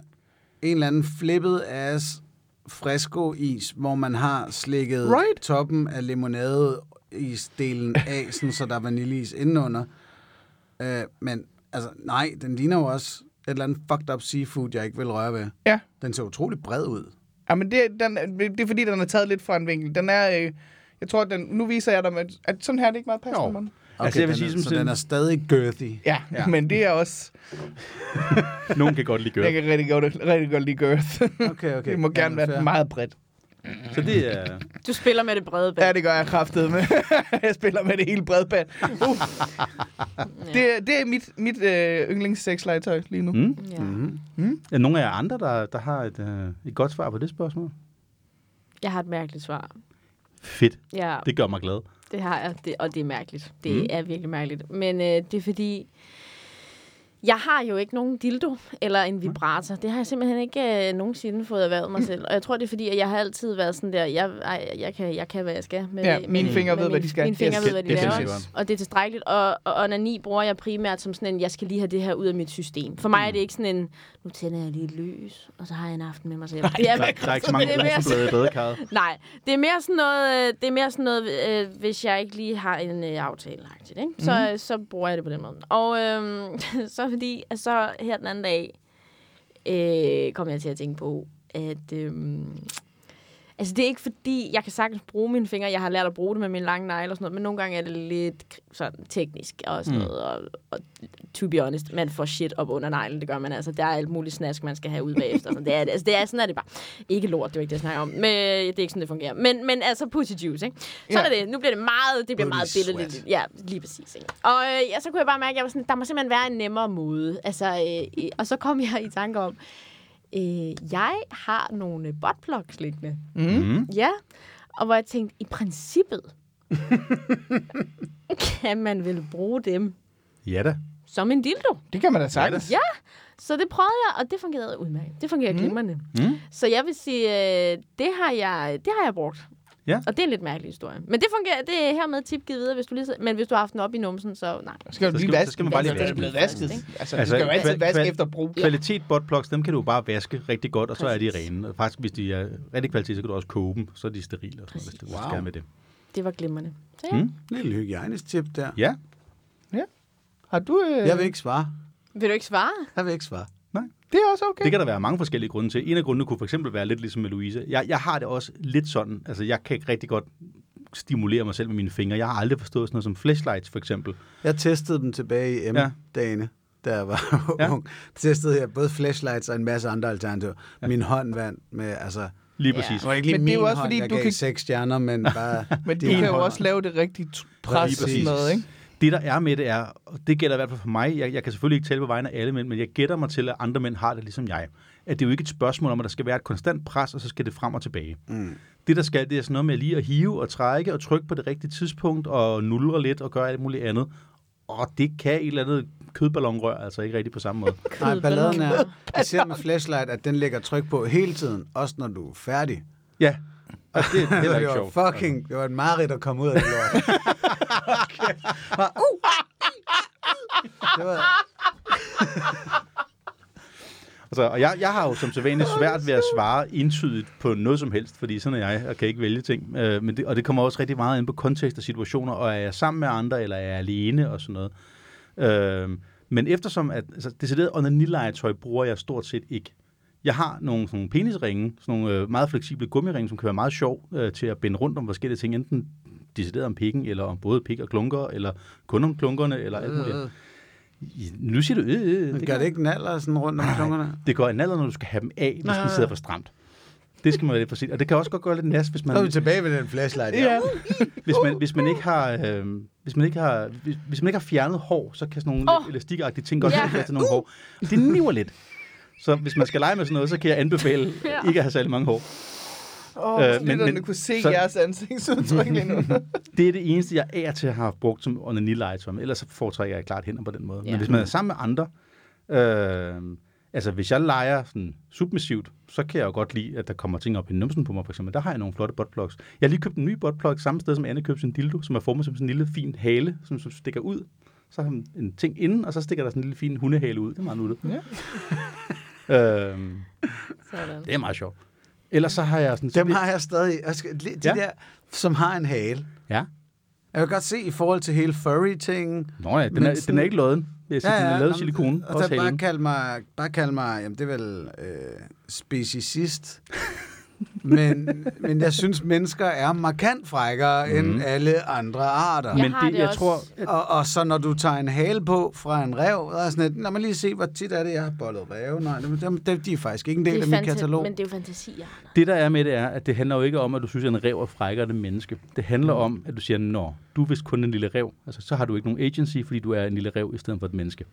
en eller anden flippet ass fresco-is, hvor man har slikket Right. toppen af limonade-isdelen af, sådan, så der er vaniljeis indenunder. Øh, men altså, nej, den ligner jo også et eller andet fucked up seafood, jeg ikke vil røre ved. Ja. Den ser utrolig bred ud. Ja, men det, den, det er fordi, den er taget lidt fra en vinkel. Den er... Øh, jeg tror, at den, nu viser jeg dig, at, at sådan her er det ikke meget passende. Jo. Okay, Altså, jeg vil sige er, som så sådan- den er stadig girthy. Ja, ja, men det er også... Nogen kan godt lide Jeg gør. kan rigtig godt, rigtig godt lide girth. Okay, okay. det må gerne Ja, være fair. meget bredt. Så det er... Du spiller med det brede band. Ja, det gør jeg kraftet med. (laughs) jeg spiller med det hele bredband. Uh. det, det er mit, mit øh, yndlingssexlegetøj lige nu. Mm. Ja. Mm-hmm. Er nogle af jer andre, der, der har et, øh, et godt svar på det spørgsmål? Jeg har et mærkeligt svar. Fedt. Ja, Det gør mig glad. det har jeg, det, og det er mærkeligt. Det Mm. mm. er virkelig mærkeligt. Men øh, det er fordi, jeg har jo ikke nogen dildo eller en vibrator. Det har jeg simpelthen ikke øh, nogensinde fået erhvervet mig selv. Og jeg tror, det er fordi, at jeg har altid været sådan der, jeg, ej, jeg, kan, jeg kan, hvad jeg skal. Med, Ja, med mine min- fingre med ved, hvad de skal. Mine fingre Yes. ved, hvad de Det er laver. Og det er tilstrækkeligt. Og, og onani bruger jeg primært som sådan en, jeg skal lige have det her ud af mit system. For mig er det ikke sådan en, nu tænder jeg lige et lys, og så har jeg en aften med mig selv. Det er, Der, der er ikke så mange det er mere rosenblade i badekarret. Nej, det er mere sådan noget, øh, det er mere sådan noget øh, hvis jeg ikke lige har en øh, aftale. Ikke? Så, mm. så bruger jeg det på den måde. Og øh, (laughs) så fordi, at så her den anden dag, øh, kom jeg til at tænke på, at... Øh, Altså, det er ikke fordi, jeg kan sagtens bruge mine fingre. Jeg har lært at bruge det med mine lange negle og sådan noget, men nogle gange er det lidt sådan teknisk og sådan Mm. noget. Og, og, to be honest, man får shit op under neglen, det gør man altså. Der er alt muligt snask, man skal have ud bagefter. Sådan, det er, altså, det er, sådan er det bare. Ikke lort, det er jo ikke det, jeg snakker om. Men det er ikke sådan, det fungerer. Men, men altså, pussy juice, ikke? Så Ja. ja. er det. Nu bliver det meget, det bliver Booty meget billedligt. Ja, lige præcis. Ikke? Og øh, ja, så kunne jeg bare mærke, at jeg var sådan, der må simpelthen være en nemmere måde. Altså, øh, øh, og så kom jeg i tanke om, øh, jeg har nogle buttplugs liggende. Mm. Mm. Ja, og hvor jeg tænkte, i princippet (laughs) kan man vel bruge dem Ja da. som en dildo. Det kan man da sagtens. Ja, så det prøvede jeg, og det fungerede udmærket. Det fungerer mm. glimrende. Mm. Så jeg vil sige, øh, det, har jeg, det har jeg brugt. Ja. Og det er en lidt mærkelig historie. Men det fungerer, det er hermed tip givet videre, hvis du lige, men hvis du har haft den op i numsen, så nej. Så skal, du lige vaske. skal man bare lige er vaske blevet den. vasket. Altså, altså Altså, du skal jo altid vaske kval- efter brug. Kvalitet buttplugs, dem kan du bare vaske rigtig godt, og så er de rene. Og faktisk, hvis de er rigtig kvalitet, så kan du også koge dem, så er de sterile og sådan noget, hvis du Wow. skal med det. Det var glimrende. Så ja. Mm. Lille hygiejnisk tip der. Ja, Har du... Øh, Jeg vil ikke svare. Vil du ikke svare? Jeg vil ikke svare. Det er også okay. det kan der være mange forskellige grunde til. En af grundene kunne for eksempel være lidt ligesom med Louise. Jeg, jeg har det også lidt sådan, altså jeg kan ikke rigtig godt stimulere mig selv med mine fingre. Jeg har aldrig forstået sådan noget som flashlights for eksempel. Jeg testede dem tilbage i Ja. M-dagene, da jeg var (laughs) Ja. ung. Testede jeg både flashlights og en masse andre alternativer. Min hånd vandt med, altså... Lige Ja. præcis. Det var ikke lige Men det er jo også hånd, fordi, jeg du gav kan- seks stjerner, men (laughs) bare... Men du kan jo hånd. også lave det rigtige t- pres og sådan Præcis. noget, ikke? Det, der er med det, er, og det gælder i hvert fald for mig, jeg, jeg kan selvfølgelig ikke tale på vegne af alle mænd, men jeg gætter mig til, at andre mænd har det ligesom jeg. At det er jo ikke et spørgsmål om, at der skal være et konstant pres, og så skal det frem og tilbage. Mm. Det, der skal, det er sådan noget med lige at hive og trække og trykke på det rigtige tidspunkt, og nulre lidt og gøre alt muligt andet. Og det kan et eller andet kødballonrør altså ikke rigtig på samme måde. (laughs) Nej, balladen er, Kødballon. især med flashlight, at den lægger tryk på hele tiden, også når du er færdig. Ja, og det, det, (laughs) det var ikke sjovt. fucking, det var et mareridt at komme ud af det lort. (laughs) okay. Bare, uh, det var, Altså, og jeg, jeg har jo som sædvanligt svært ved at svare entydigt på noget som helst, fordi sådan er jeg, og kan ikke vælge ting. Øh, men det, og det kommer også rigtig meget ind på kontekst og situationer, og er jeg sammen med andre, eller er jeg alene og sådan noget. Øh, men eftersom, at altså, decideret onanilegetøj bruger jeg stort set ikke. Jeg har nogle, sådan nogle penisringe, sådan nogle øh, meget fleksible gummiringe, som kan være meget sjov øh, til at binde rundt om forskellige ting, enten decideret om pikken, eller om både pik og klunker, eller kun om klunkerne, eller alt muligt. øh, Ja, Nu siger du, øh, øh, men gør det ikke naller sådan rundt om klunkerne? det går en alder, når du skal have dem af, hvis Nej. de sidder for stramt. Det skal man være lidt forsigtig. Og det kan også godt gøre lidt næst, hvis Så er vi man, tilbage ved den flashlight. Ja. hvis man, hvis man ikke har... Øh, hvis man ikke har, hvis, hvis man ikke har fjernet hår, så kan sådan nogle oh. elastikagtige ting godt Ja. yeah. til nogle hår. Det niver lidt. Så hvis man skal lege med sådan noget, så kan jeg anbefale Ja. ikke at have særlig mange hår. Åh, oh, Øh, men- lytterne men- kunne se så- jeres ansigtsudtryk lige nu. (laughs) Det er det eneste, jeg er til at have brugt som onanilegetøj. men Ellers så foretrækker jeg klart hænder på den måde. Ja. Men hvis man er sammen med andre... Øh, altså, hvis jeg leger sådan submissivt, så kan jeg jo godt lide, at der kommer ting op i numsen på mig, for eksempel. Der har jeg nogle flotte buttplugs. Jeg har lige købt en ny buttplug samme sted, som Anne købte sin dildo, som er formet som sådan en lille fin hale, som, som stikker ud. Så har en ting inden, og så stikker der sådan en lille fin hundehale ud. Det er meget nuttet. Ja. (laughs) Øh, Sådan. det er meget sjovt. Ellers så har jeg sådan... Dem har jeg stadig. De Ja. der, som har en hale. Ja. Jeg kan godt se i forhold til hele furry-tingen. Nå ja, den, er, sådan- den er ikke lodden. Jeg siger, ja, ja, den er lavet silikone. Og der bare kald mig, bare kald mig, jamen det er vel øh, speciesist. Men, men jeg synes, mennesker er markant frækkere mm. end alle andre arter. Jeg Men har det, det jeg også. tror... At, Og, og så når du tager en hale på fra en rev, der er sådan et, lad mig lige se, hvor tit er det, jeg har bollet ræve. Nej, dem, dem, de er faktisk ikke en del af mit fanta- katalog. Men det er jo fantasier. det, der er med det, er, at det handler jo ikke om, at du synes, at en rev er frækkere end menneske. Det handler Mm. om, at du siger, nå, du er vist kun en lille rev. Altså, så har du ikke nogen agency, fordi du er en lille rev i stedet for et menneske.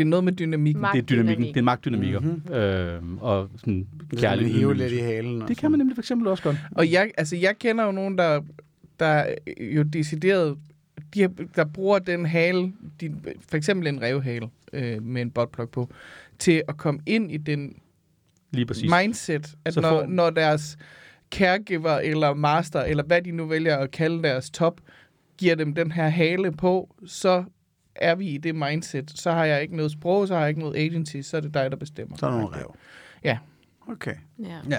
Det er noget med dynamikken. Magt- Det er dynamikken. Det er magtdynamikker. Mhm. Mm-hmm. Øhm, og sådan Så kærlig man hive ydmygelse. lidt i halen. og Det kan man nemlig for eksempel også godt. Og jeg, altså, jeg kender jo nogen, der, der jo decideret, de, der bruger den hale, de, for eksempel en revhale øh, med en botplug på, til at komme ind i den Lige præcis. mindset, at Så når, får- når deres caregiver eller master, eller hvad de nu vælger at kalde deres top, giver dem den her hale på, så er vi i det mindset. Så har jeg ikke noget sprog, så har jeg ikke noget agency, så er det dig, der bestemmer. Så er der nogle rev. Ja. Okay. Ja. Ja.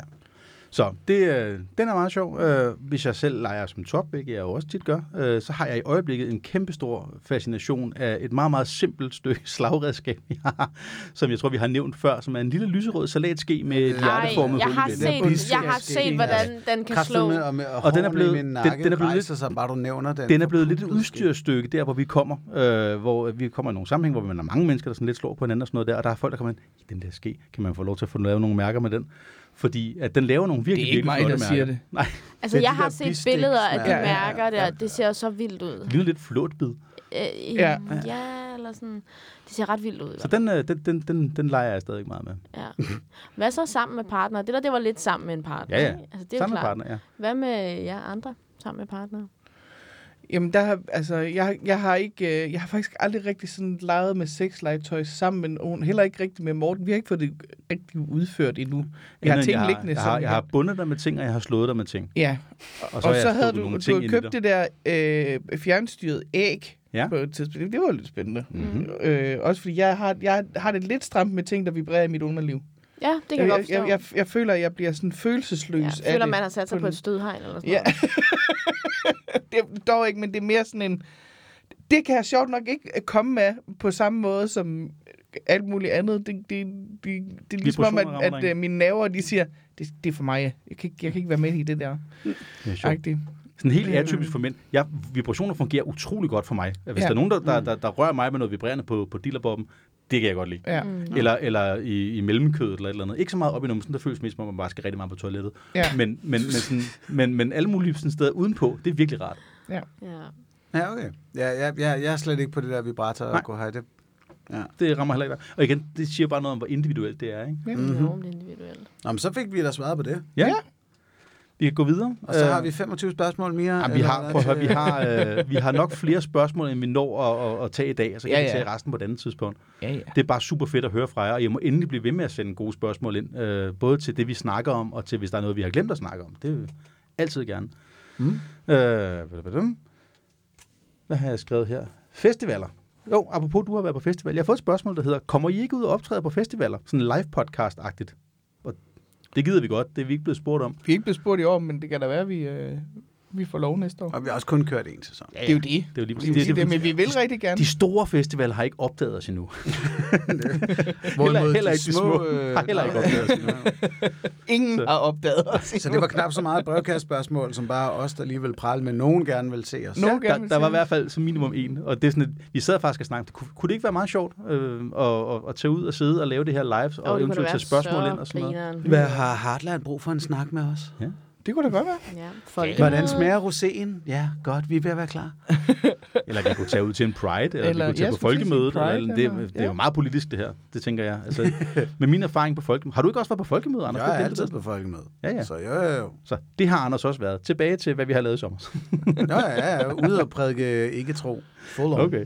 Så det, øh, den er meget sjov. Øh, hvis jeg selv leger som top, hvilket jeg jo også tit gør, øh, så har jeg i øjeblikket en kæmpestor fascination af et meget, meget simpelt stykke (laughs) slagredskab, jeg har, som jeg tror, vi har nævnt før, som er en lille lyserød salatske med et hjerteformet jeg har set, jeg har set, hvordan den kan slå. Kræfterne og, med, og, Og den er blevet- min den- nakke den er blevet rejser sig, bare du nævner den. Den er blevet lidt et udstyrstykke der, hvor vi kommer, øh, hvor vi kommer i nogle sammenhæng, hvor man er mange mennesker, der sådan lidt slår på hinanden og sådan noget der, og der er folk, der kommer ind, i den der ske, kan man få lov til at få lavet nogle mærker med den? Fordi at den laver nogle Det virkelig, er ikke virkelig mig, flotte der mærker. siger det. Nej, Altså, Det jeg de har set billeder af de Ja, ja, ja, mærker der. Det ser så vildt ud. det ligner lidt flåtbid. Øh, Ja. ja, eller sådan. Det ser ret vildt ud. Så den, øh, den, den, den, den leger jeg stadig meget med. Ja. Hvad så sammen med partner? Det der, det var lidt sammen med en partner. Ja, ja. Altså, det er Sammen med klart. partner, ja. Hvad med jer andre sammen med partner? Jamen, der har, altså, jeg, jeg har ikke, øh, jeg har faktisk aldrig rigtig sådan leget med sexlegetøj sammen med nogen. Heller ikke rigtig med Morten. Vi har ikke fået det rigtig udført endnu. Vi har ting jeg liggende jeg har, jeg har bundet dig med ting, og jeg har slået dig med ting. Ja, Og og så, har så, jeg havde du, du havde købt det der øh, fjernstyret æg Ja. på et tidspunkt. Det var lidt spændende. Mhm. Øh, også fordi jeg har, jeg har det lidt stramt med ting, der vibrerer i mit underliv. Ja, det kan jeg, Jeg, godt jeg, forstå. jeg, jeg, jeg føler, at jeg bliver sådan følelsesløs ja, af føler, det. man har sat sig på på et stødhegn eller sådan Ja. noget. (laughs) det er dog ikke, men det er mere sådan en... Det kan jeg sjovt nok ikke øh, komme med på samme måde som alt muligt andet. Det, det, det, det er ligesom om, at, at, at mine naver, de siger, det, det er for mig. Jeg kan, ikke, jeg kan ikke være med i det der. Det er sjovt. Sådan helt Øh. atypisk for mænd. Ja, vibrationer fungerer utrolig godt for mig. Hvis Ja. der er nogen, der, der, der, der rører mig med noget vibrerende på, på dealerbobben, det kan jeg godt lide. Ja. Mm. Eller, eller i, i mellemkødet eller et eller andet. Ikke så meget op i numsen, der føles mest som om, man bare skal rigtig meget på toilettet. Ja. Men, men, men, sådan, men, men alle mulige sådan steder udenpå, det er virkelig rart. Ja. Ja, okay. Ja, jeg, jeg, jeg er slet ikke på det der vibrator og gå her. Det, ja. Det rammer heller ikke dig. Og igen, det siger bare noget om, hvor individuelt det er. Ikke? Det er Mhm. enormt individuelt. Nå, men så fik vi da svaret på det. Ja. Ja. Vi kan gå videre. Og så Øh, har vi 25 spørgsmål mere. Jamen, vi, har, prøv høre, vi, har, øh, vi har nok flere spørgsmål, end vi når at, at, at tage i dag, så kan Ja, vi ja. tage resten på et andet tidspunkt. Ja, ja. Det er bare super fedt at høre fra jer, og jeg må endelig blive ved med at sende gode spørgsmål ind, øh, både til det, vi snakker om, og til, hvis der er noget, vi har glemt at snakke om. Det vil jeg altid gerne. Mm. Øh, hvad har jeg skrevet her? Festivaler. Jo, apropos, du har været på festival. Jeg har fået et spørgsmål, der hedder, kommer I ikke ud og optræde på festivaler? Sådan live podcast-agtigt. Det gider vi godt. Det er vi ikke blevet spurgt om. Vi er ikke blevet spurgt i år, men det kan da være, at vi, øh, vi får lov næste år. Og vi har også kun kørt en sæson. Ja, Det er jo det. Det er jo lige præcis. det, det, det, men vi vil rigtig gerne. de store festivaler har ikke opdaget os endnu. (laughs) Hvorimod heller de ikke de små. øh, Har heller ikke opdaget os (laughs) Ingen Så- har opdaget os. Så det var knap så meget brevkastspørgsmål, som bare os, der lige vil prale med. Nogen gerne vil se os. Nogen der, gerne vil der var i hvert fald som minimum en, og det er sådan et, vi sad faktisk og snakkede, kunne, kunne det ikke være meget sjovt øh, at, at, at tage ud og sidde og lave det her live, og kunne eventuelt tage spørgsmål ind og sådan noget? Hvad har Hartland brug for en snak med os? Det kunne da godt være. Ja, folk. Hvordan smager roséen? Ja, godt, vi er ved at være klar. (laughs) Eller vi kunne tage ud til en Pride, eller, eller vi kunne tage på folkemødet. Pride, eller, det, eller- det er jo ja. meget politisk det her, det tænker jeg. Altså, med min erfaring på folkemødet. Har du ikke også været på folkemødet, Anders? Jeg er altid det. på folkemøde. Ja, ja. Så jo, jo, jo. Så det har Anders også været. Tilbage til, hvad vi har lavet i sommer. (laughs) Nå, ja, ja, ude og prædike ikke tro. Full on. Okay.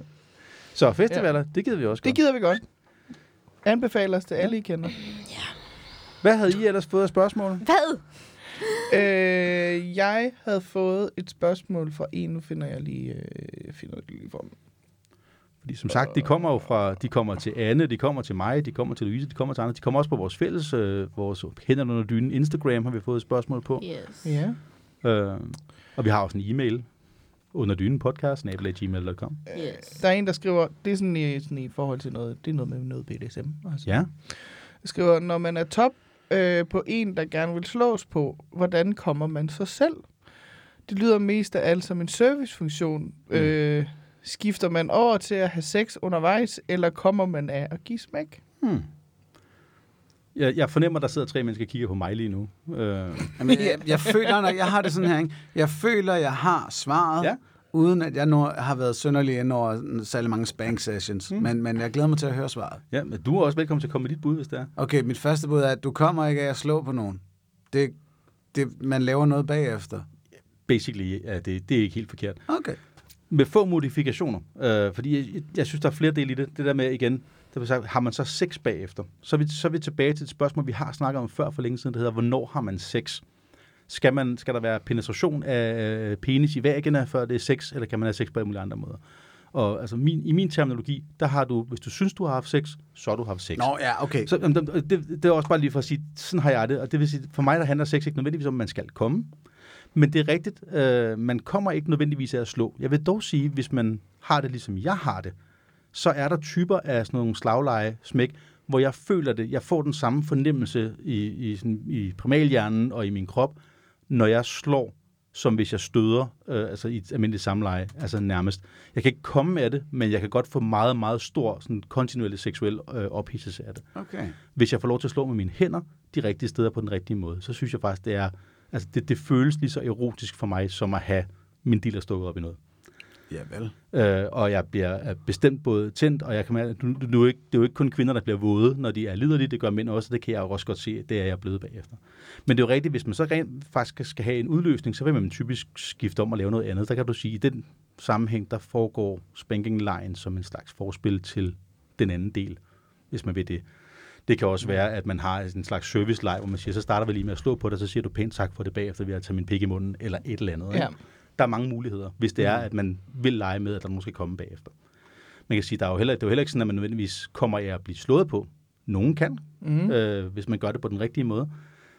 Så festivaler, det gider vi også Det godt. gider vi godt. Anbefaler os til alle, I kender. Hvad havde I ellers fået af spørgsmål? Hvad? Øh, jeg havde fået et spørgsmål fra en. Nu finder jeg lige, øh, jeg finder det lige for mig. Fordi som sagt, de kommer jo fra, de kommer til Anne, de kommer til mig, de kommer til Louise, de kommer til andre. De kommer også på vores fælles, øh, vores hænder under dynen Instagram, har vi fået et spørgsmål på. Yes. Ja. Øh, og vi har også en e-mail under dynen podcast, gmail.com. yes. Der er en, der skriver, det er sådan i, sådan i forhold til noget, det er noget med noget BDSM. Altså. Ja. Der skriver, når man er top øh, på en, der gerne vil slås på, hvordan kommer man så selv? Det lyder mest af alt som en servicefunktion. Mm. Øh, skifter man over til at have sex undervejs, eller kommer man af at give smæk? Hmm. Jeg, jeg fornemmer, der sidder tre mennesker og kigger på mig lige nu. Øh, Jamen, jeg, jeg føler, når jeg har det sådan her, ikke? jeg føler, jeg har svaret, Ja. Uden at jeg nu har været synderlig ind over særlig mange spank sessions. Mm. Men, men jeg glæder mig til at høre svaret. ja, men du er også velkommen til at komme med dit bud, hvis det er. Okay, mit første bud er, at du kommer ikke af at slå på nogen. Det, det, man laver noget bagefter. Basically, ja, det, det er ikke helt forkert. Okay. Med få modifikationer. Øh, fordi jeg, jeg synes, der er flere dele i det. Det der med igen, det vil sige, har man så sex bagefter? Så er, vi, så er vi tilbage til et spørgsmål, vi har snakket om før for længe siden, det hedder, hvornår har man sex? Skal, man, skal der være penetration af øh, penis i vagina, før det er sex, eller kan man have sex på alle mulige andre måder? Og altså, min, i min terminologi, der har du, hvis du synes, du har haft sex, så har du haft sex. Nå, ja, okay. Så jamen, det, det er også bare lige for at sige, sådan har jeg det. Og det vil sige, for mig der handler sex ikke nødvendigvis om, at man skal komme. Men det er rigtigt, øh, man kommer ikke nødvendigvis af at slå. Jeg vil dog sige, hvis man har det ligesom jeg har det, så er der typer af sådan nogle slagleje, smæk, hvor jeg føler det, jeg får den samme fornemmelse i, i, sådan, i primalhjernen og i min krop, når jeg slår, som hvis jeg støder, øh, altså i et almindeligt samleje, altså nærmest. Jeg kan ikke komme af det, men jeg kan godt få meget, meget stor, sådan kontinuerlig seksuel øh, ophidselse af det okay. hvis jeg får lov til at slå med mine hænder de rigtige steder på den rigtige måde, så synes jeg faktisk, det er, altså det, det føles lige så erotisk for mig, som at have min dealer stukket op i noget. Ja, vel. Øh, og jeg bliver øh, bestemt både tændt, og jeg kan mærke, nu, nu, nu er ikke, det er jo ikke kun kvinder, der bliver våde, når de er liderlige, det gør mænd også, det kan jeg jo også godt se, det er jeg blevet bagefter. Men det er jo rigtigt, hvis man så rent faktisk skal have en udløsning, så vil man typisk skifte om og lave noget andet. Der kan du sige, at i den sammenhæng, der foregår spanking line som en slags forspil til den anden del, hvis man vil det. Det kan også være, at man har en slags service leg, hvor man siger, så starter vi lige med at slå på det, så siger du pænt tak for det bagefter, ved at tage min pik i munden, eller et eller andet. Ikke? Ja. Der er mange muligheder, hvis det er, at man vil lege med, at der måske komme bagefter. Man kan sige, der er jo heller, det er jo heller ikke sådan, at man nødvendigvis kommer af at blive slået på. Nogen kan, Mm. øh, hvis man gør det på den rigtige måde.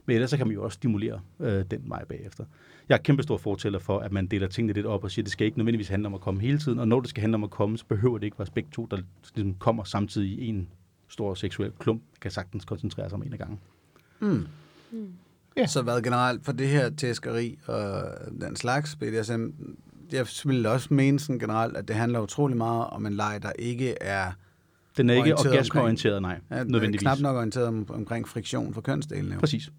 Men ellers så kan man jo også stimulere øh, den vej bagefter. Jeg er kæmpe stor fortæller for, at man deler tingene lidt op og siger, at det skal ikke nødvendigvis handle om at komme hele tiden. Og når det skal handle om at komme, så behøver det ikke være begge to, der ligesom kommer samtidig i en stor seksuel klump, kan sagtens koncentrere sig om en af gangen. Mm. Ja. Så hvad generelt for det her tæskeri og den slags BDSM, jeg vil også mene sådan generelt, at det handler utrolig meget om en leg, der ikke er Den er ikke Orienteret orgasmeorienteret, nej, er nødvendigvis. knap nok orienteret om, omkring friktion for kønsdelene. jo. Præcis.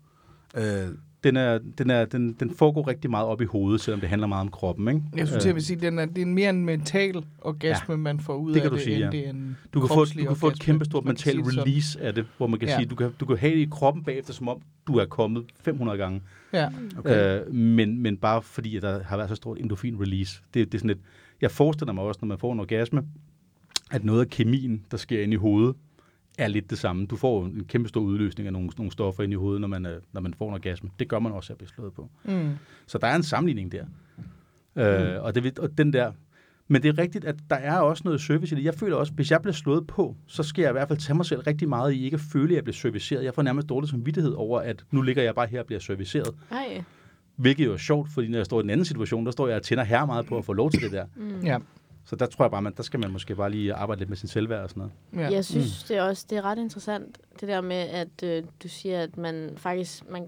Øh, Den, er, den, er, den, den foregår rigtig meget op i hovedet, selvom det handler meget om kroppen. Ikke? Jeg synes, Øh, jeg vil sige, den er, det er mere en mental orgasme, ja, man får ud det af kan du det, sige, end ja. det er en Du kan, få, du kan få et kæmpe stort mental det sådan. release af det, hvor man kan Ja. sige, du kan, du kan have det i kroppen bagefter, som om du er kommet 500 gange. Ja. okay. Øh, men, men bare fordi, at der har været så stort endorfin-release. Det, det er sådan lidt, jeg forestiller mig også, når man får en orgasme, at noget af kemien, der sker inde i hovedet, er lidt det samme. Du får en kæmpe stor udløsning af nogle, nogle stoffer inde i hovedet, når man, når man får en orgasme. Det gør man også at blive slået på. Mm. Så der er en sammenligning der. Øh, og, det, og den der... Men det er rigtigt, at der er også noget service i det. Jeg føler også, hvis jeg bliver slået på, så skal jeg i hvert fald tage mig selv rigtig meget i ikke at føle, at jeg bliver serviceret. Jeg får nærmest dårlig samvittighed over, at nu ligger jeg bare her og bliver serviceret. Ej. Hvilket jo er sjovt, fordi når jeg står i den anden situation, der står jeg og tænder her meget på at få lov til det der. Mm. Ja. Så der tror jeg bare, man, der skal man måske bare lige arbejde lidt med sin selvværd og sådan noget. ja. Jeg synes det er også det er ret interessant, det der med, at øh, du siger, at man faktisk man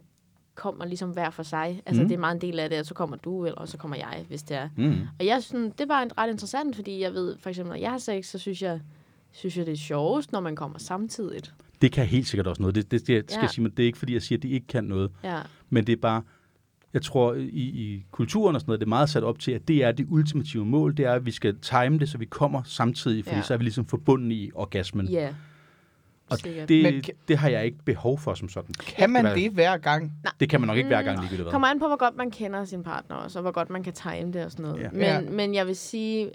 kommer ligesom hver for sig. Altså, Mm. mm. det er meget en del af det, og så kommer du, eller så kommer jeg, hvis det er. Mm. Og jeg synes, det var en- ret interessant, fordi jeg ved, for eksempel, når jeg har sex, så synes jeg, synes jeg, det er sjovest, når man kommer samtidigt. Det kan helt sikkert også noget. Det, det, det skal Ja. jeg sige, men det er ikke fordi, jeg siger, at det ikke kan noget. Ja. Men det er bare, jeg tror, i, i kulturen og sådan noget, det er meget sat op til, at det er det ultimative mål, det er, at vi skal time det, så vi kommer samtidig, fordi ja. Så er vi ligesom forbundet i orgasmen. Ja. og sikkert. det, Men det har jeg ikke behov for som sådan. Kan man det hver gang? Det kan man nok ikke hver Mm. gang ligegyldigt hvad. kommer an på, hvor godt man kender sin partner også, og hvor godt man kan time det og sådan noget. Ja. Men, Ja. men jeg vil sige,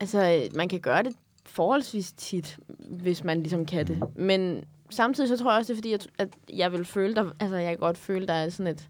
altså, man kan gøre det forholdsvis tit, hvis man ligesom kan det. Men samtidig så tror jeg også, det er fordi, at, at jeg vil føle, der, altså jeg kan godt føle, der er sådan et,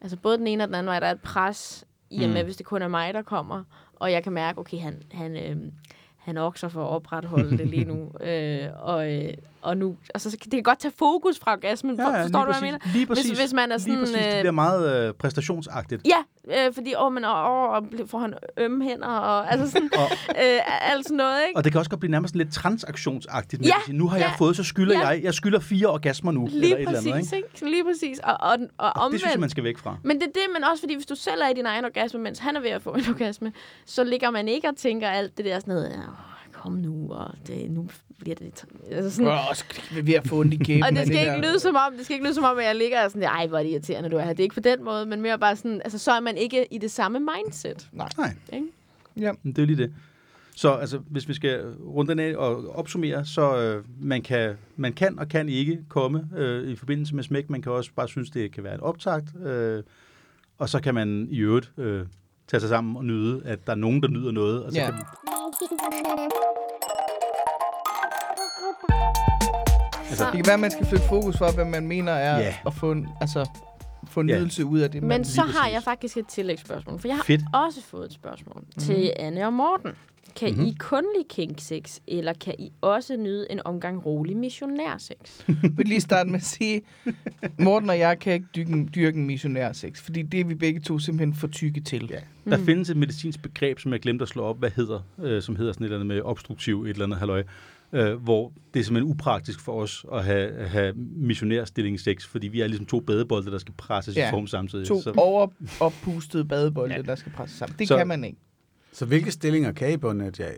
altså både den ene og den anden vej, der er et pres i og med, Mm. hvis det kun er mig, der kommer, og jeg kan mærke, okay, han, han, øh, han okser for at opretholde det lige nu. (laughs) øh, og, øh, og nu, altså, det kan godt tage fokus fra orgasmen. Ja, Forstår du, hvad jeg mener? Lige præcis. Hvis, hvis man er sådan... lige præcis. Det øh, bliver meget øh, præstationsagtigt. Ja, øh, fordi åh, men, åh, åh, og får han ømme hænder, og altså sådan, (laughs) Og, øh, alt sådan noget, ikke? og det kan også godt blive nærmest lidt transaktionsagtigt. Ja, sige, nu har jeg ja, fået, så skylder ja. jeg. Jeg skylder fire orgasmer nu. Lige eller et eller andet, præcis, ikke? ikke? Lige præcis. Og, og, og, og omvendt, det synes jeg, man skal væk fra. Men det er det, men også fordi, hvis du selv er i din egen orgasme, mens han er ved at få en orgasme, så ligger man ikke og tænker alt det der sådan noget, "Åh, kom nu, og det, nu bliver det... Altså sådan, Åh, så er vi ved at få en i (laughs) og det skal ikke lyde som om, det skal ikke lyde som om, at jeg ligger og sådan, ej, hvor er det irriterende, du er her. Det er ikke på den måde, men mere bare sådan, altså så er man ikke i det samme mindset. Nej, Ikke? Ja. men det er lige det. Så altså, hvis vi skal runde den af og opsummere, så øh, man, kan, man kan og kan ikke komme øh, i forbindelse med smæk. Man kan også bare synes, det kan være et optakt. Øh, og så kan man i øvrigt øh, tage sig sammen og nyde, at der er nogen, der nyder noget. Og så Ja. kan, Altså, det kan være, at man skal flytte fokus fra, hvad man mener er Ja. at få en, altså, få en Ja. nydelse ud af det. man- Men så har præcis. jeg faktisk et tillægsspørgsmål, for jeg har Fedt. også fået et spørgsmål mm-hmm. til Anne og Morten. Kan Mhm. mm-hmm. I kun lide kink sex, eller kan I også nyde en omgang rolig missionærsex? Jeg (laughs) vil lige starte med at sige, Morten og jeg kan ikke dyrke, dyrke en missionær sex, fordi det er vi begge to simpelthen for tykke til. Ja. Der findes et medicinsk begreb, som jeg glemte at slå op, hvad hedder, øh, som hedder sådan et eller andet med obstruktiv et eller andet halløj, øh, hvor det er simpelthen upraktisk for os at have, have missionærstilling sex, fordi vi er ligesom to badebolde, der skal presses ja. Ja. i form samtidig. To Så, overoppustede badebolde, Ja. der skal presses sammen. Det Så- kan man ikke. Så hvilke stillinger kan I bundet jer i?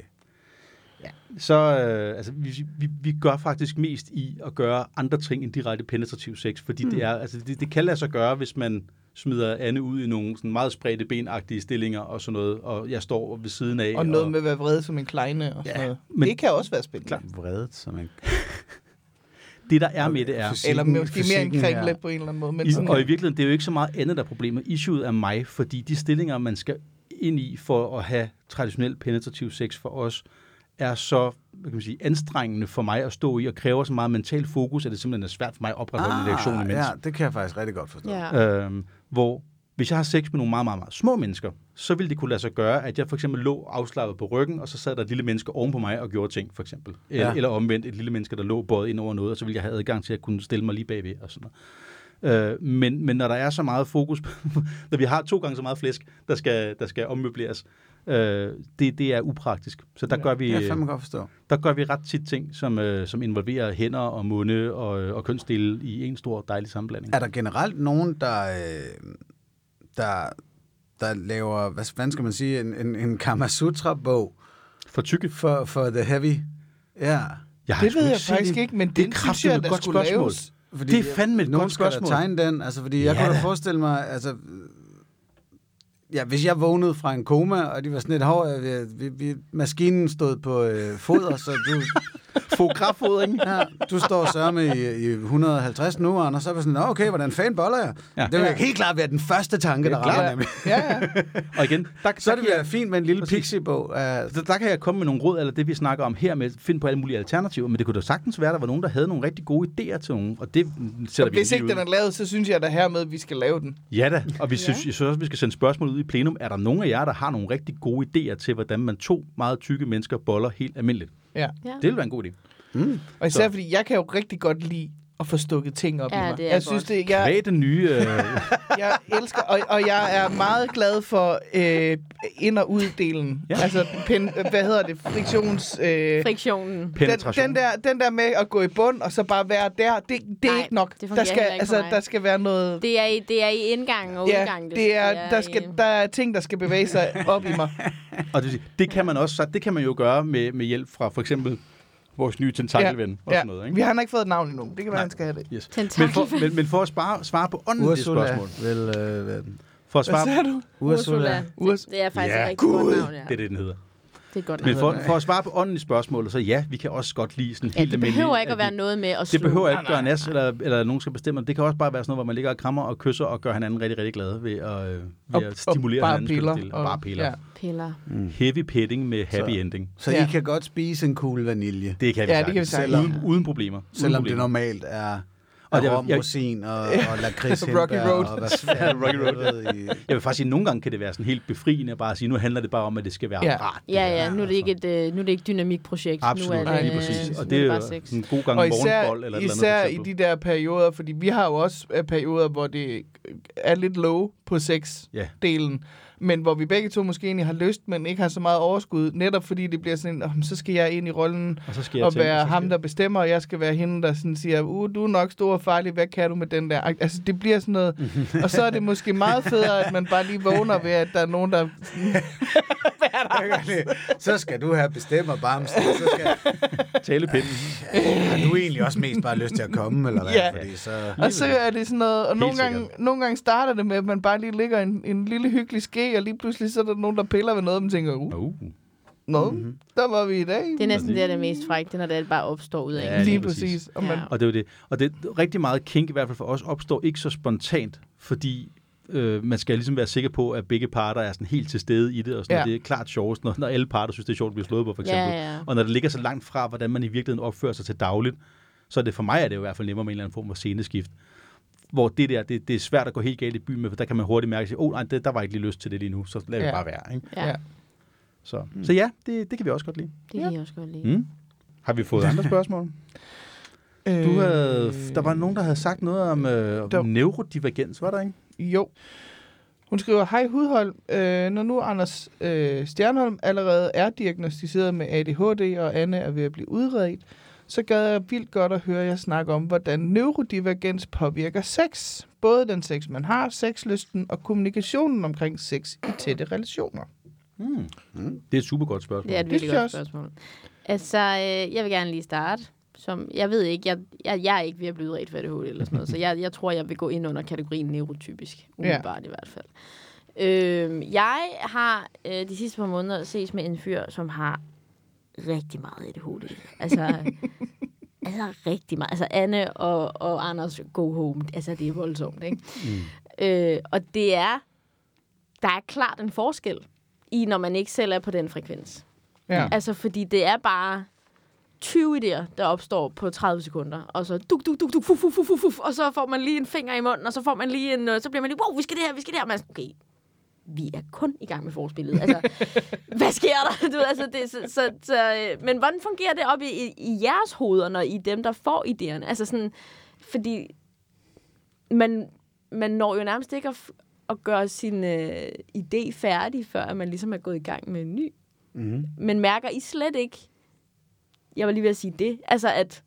så øh, altså, vi, vi, vi gør faktisk mest i at gøre andre ting end direkte penetrativ sex, fordi mm. det, er, altså, det, det kan lade sig gøre, hvis man smider Anne ud i nogle sådan meget spredte benagtige stillinger og sådan noget, og jeg står ved siden af. Og noget med at være vred som en kleine og sådan Ja, noget. men- det kan også være spændende. Klar. Vredet, som en... (laughs) Det, der er med det, er... Fysikken- Eller måske mere en kringlet på en eller anden måde. Men I, sådan, og i virkeligheden, det er jo ikke så meget andet, der er problemet. Issueet er mig, fordi de stillinger, man skal ind i for at have traditionel penetrativ sex for os, er så hvad kan man sige, anstrengende for mig at stå i, og kræver så meget mental fokus, at det simpelthen er svært for mig at opretholde ah, en reaktion imens. ja, det kan jeg faktisk rigtig godt forstå. Ja. Øhm, hvor hvis jeg har sex med nogle meget, meget, meget små mennesker, så vil det kunne lade sig gøre, at jeg for eksempel lå afslappet på ryggen, og så sad der et lille menneske oven på mig og gjorde ting, for eksempel. Eller, Ja. eller omvendt, et lille menneske, der lå både ind over noget, og så ville jeg have adgang til at kunne stille mig lige bagved og sådan noget. Øh, men, men når der er så meget fokus, (laughs) når vi har to gange så meget flæsk, der skal, der skal ommøbleres, øh, det, det er upraktisk. Så der, Ja. gør vi, Det kan jeg fandme godt forstå. der gør vi ret tit ting, som, øh, som involverer hænder og munde og, og kønsdele i en stor dejlig sammenblanding. Er der generelt nogen, der, øh, der, der laver, hvad fanden skal man sige, en, en, en Kama Sutra-bog For tykke. for, for The Heavy? Ja. Jeg har det ved jeg faktisk ikke, men Det det er jeg, et godt spørgsmål. laves. Fordi Det er fandme et nogen godt skal da spørgsmål. tegne den, altså fordi jeg Ja kunne da da. forestille mig, altså ja, hvis jeg vågnede fra en koma, og de var sådan lidt hård, vi, øh, vi, vi, maskinen stod på øh, foder, så du, Fotografodring. ja, du står så med i, i 150 nu, og så var sådan, "Nå, okay, hvordan fanden boller jeg? Ja. Det vil Ja. helt klart være den første tanke, Det er der rammer nemlig. Ja, ja. Og igen, der, Så er det der, kan være fint med en lille pixie-bog. Uh, der, der kan jeg komme med nogle råd, eller det vi snakker om her med, finde på alle mulige alternativer, men det kunne da sagtens være, at der var nogen, der havde nogle rigtig gode idéer til nogen, og det sætter Og vi hvis ikke ud. den er lavet, så synes jeg da hermed, at vi skal lave den. Ja da, og vi Ja. synes, jeg synes også, vi skal sende spørgsmål ud i plenum. Er der nogen af jer, der har nogle rigtig gode idéer til, hvordan man to meget tykke mennesker boller helt almindeligt? Ja. Ja. Det ville være en god idé. Og især Så. fordi, jeg kan jo rigtig godt lide at få stukket ting op Ja, i mig. det er jeg synes, det, jeg, Hvad den nye... Øh, (laughs) jeg elsker, og, og jeg er meget glad for øh, ind- og uddelen. Ja. Altså, pen, hvad hedder det, friktions... Øh, Friktionen. den, penetration. den, der, den der med at gå i bund, og så bare være der, det, det er Nej, ikke nok. det der skal, altså, mig. der skal være noget... Det er, i, det er i indgang og ja, udgang. det er, der, skal, i- der er ting, der skal bevæge sig op i mig. (laughs) Og det, det kan man også, så det kan man jo gøre med, med hjælp fra for eksempel vores nye tentakelven og sådan noget. Ikke? Vi har ikke fået et navn endnu. Det kan være, Nej. han skal have det. Yes. Men, for, men, men for at spare, svare på ånden det Ursula spørgsmål. vil øh. For at Hvad svare, sagde du? Ursula. Urs- Det, det er faktisk Ja, et rigtig godt navn, ja. det er det, den hedder. Det er godt Men for, for at svare på ånden i spørgsmålet, så ja, vi kan også godt lide sådan Ja, helt det behøver ikke at være noget med at slå. Det behøver ikke Nej, gøre nas, eller, eller at nogen skal bestemme. Det kan også bare være sådan noget, hvor man ligger og krammer og kysser og gør hinanden rigtig, rigtig glad ved at, øh, ved Og- at stimulere og bare hinandens piller. Og, og- bare piller. ja. Piller. Heavy petting med happy Så- ending. Så Ja. I kan godt spise en kugle vanilje, Det kan vi Ja, det sagtens. kan vi. Uden, uden problemer. Uden selvom det problemer. normalt er... Og Og jeg- jeg- rosin og, (laughs) og lakrids (laughs) Rocky Road. Og hvad Rocky Road. jeg ved, i, Jeg vil faktisk sige, at nogle gange kan det være sådan helt befriende at bare sige, nu handler det bare om, at det skal være Ja. rart. det Ja, her. ja, nu er det ikke et, øh, nu er det ikke dynamikprojekt. Absolut, nu er det, lige øh, præcis. Og det er jo en god gang Og især, morgenbold eller et eller især andet. i de der perioder, fordi vi har jo også øh, perioder, hvor det er lidt low på sex-delen, Ja. Men hvor vi begge to måske egentlig har lyst, men ikke har så meget overskud, netop fordi det bliver sådan, oh, så skal jeg ind i rollen Og så skal jeg og tænke, være ham, der bestemmer, og jeg skal være hende, der sådan siger, uh, du er nok stor og farlig, hvad kan du med den der? Altså, det bliver sådan noget, (laughs) og så er det måske meget federe, at man bare lige vågner ved, at der er nogen, der... (laughs) så skal du have bestemmer bamsen. Så skal, (laughs) Talepinden. har du egentlig også mest bare lyst til at komme, eller hvad? Ja. Fordi så... Og så er det sådan noget, og nogle gange, nogle gange starter det med, at man bare lige ligger en, en lille hyggelig ske, og lige pludselig så er der nogen, der piller ved noget, og man tænker, uh, Uh. nå, mm-hmm. der var vi i dag. Det er næsten det, der er det mest er, når det alt bare opstår ud af. Ja, lige præcis. Og man, Ja. Og det er jo det. Og det rigtig meget kink, i hvert fald for os, opstår ikke så spontant, fordi øh, man skal ligesom være sikker på, at begge parter er sådan helt til stede i det, og sådan, Ja. ja. det er klart sjovest, når, når alle parter synes, det er sjovt at blive slået på, for eksempel. Ja, ja. Og når det ligger så langt fra, hvordan man i virkeligheden opfører sig til dagligt, så er det for mig er det jo i hvert fald nemmere med en eller anden form for sceneskift. Hvor det der, det, det er svært at gå helt galt i byen med, for der kan man hurtigt mærke, at oh, nej, det, der var ikke lige lyst til det lige nu, så lad det Ja. bare være. Ikke? Ja, Ja. Så, mm. så ja, det, det kan vi også godt lide. det kan jeg også godt lide. Mm. Har vi fået andre spørgsmål? (laughs) øh, Du havde, der var nogen, der havde sagt noget om, øh, Der- neurodivergens, var der ikke? Jo. Hun skriver, hej Hudholm, øh, når nu Anders øh, Stjernholm allerede er diagnostiseret med ADHD, og Anne er ved at blive udredt, så gad jeg vildt godt at høre jer snakke om, hvordan neurodivergens påvirker sex. Både den sex, man har, sexlysten og kommunikationen omkring sex i tætte relationer. Mm. Mm. Det er et super godt spørgsmål. Det er et virkelig godt spørgsmål. Altså, øh, jeg vil gerne lige starte. Som, jeg ved ikke, jeg, jeg, jeg er ikke ved at blive udredt for ADHD eller sådan noget, så jeg, jeg tror, jeg vil gå ind under kategorien neurotypisk, umiddelbart i hvert fald. Øh, jeg har øh, de sidste par måneder ses med en fyr, som har rigtig meget ADHD. Altså, (laughs) altså rigtig meget. Altså Anne og, og Anders go home. Altså, det er voldsomt, ikke? Mm. Øh, og det er, der er klart en forskel i, når man ikke selv er på den frekvens. Ja. Altså, fordi det er bare 20 idéer, der opstår på 30 sekunder, og så duk, duk, duk, duk, fuf, fuf, fuf, fuf, og så får man lige en finger i munden, og så får man lige en, øh, så bliver man lige, wow, vi skal det her, vi skal det her, men okay, vi er kun i gang med forspillet. Altså, (laughs) hvad sker der? Du, ved, altså, det, så, så, så, øh, men hvordan fungerer det op i, i, i jeres hoveder, når I er dem, der får idéerne? Altså sådan, fordi man, man når jo nærmest ikke at, at gøre sin øh, idé færdig, før man ligesom er gået i gang med en ny. Mm-hmm. Men mærker I slet ikke, jeg var lige ved at sige det, altså at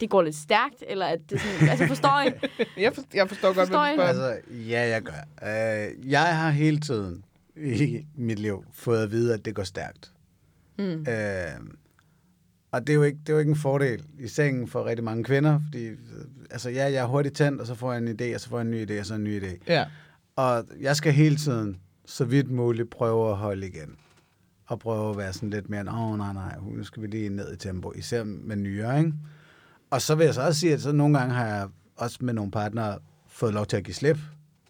det går lidt stærkt, eller at det sådan, altså forstår I? (laughs) Jeg, for, jeg forstår godt, Forstår hvad du spørger. Altså, ja, jeg gør. Uh, jeg har hele tiden i mit liv fået at vide, at det går stærkt. Mm. Uh, og det er, jo ikke, det er jo ikke en fordel i sengen for rigtig mange kvinder, fordi øh, altså, ja, jeg er hurtigt tændt, og så får jeg en idé, og så får jeg en ny idé, og så en ny idé. Ja. Og jeg skal hele tiden, så vidt muligt, prøve at holde igen. Og prøve at være sådan lidt mere, åh oh, nej, nej, nu skal vi lige ned i tempo, især med nyere, ikke? Og så vil jeg så også sige, at så nogle gange har jeg også med nogle partnere fået lov til at give slip.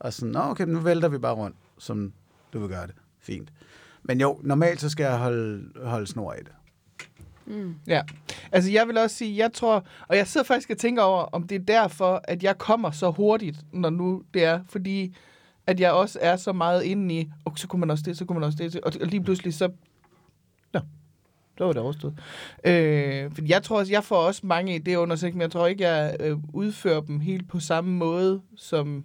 Og sådan, Nå, okay, nu vælter vi bare rundt, som du vil gøre det. Fint. Men jo, normalt så skal jeg holde, holde snor i det. Mm. Ja, altså jeg vil også sige, jeg tror, og jeg sidder faktisk og tænker over, om det er derfor, at jeg kommer så hurtigt, når nu det er, fordi at jeg også er så meget inde i, og så kunne man også det, så kunne man også det, og, og lige pludselig så, nå, så var det overstået. Øh, fordi jeg tror også, jeg får også mange idéer under sig, men jeg tror ikke, jeg øh, udfører dem helt på samme måde, som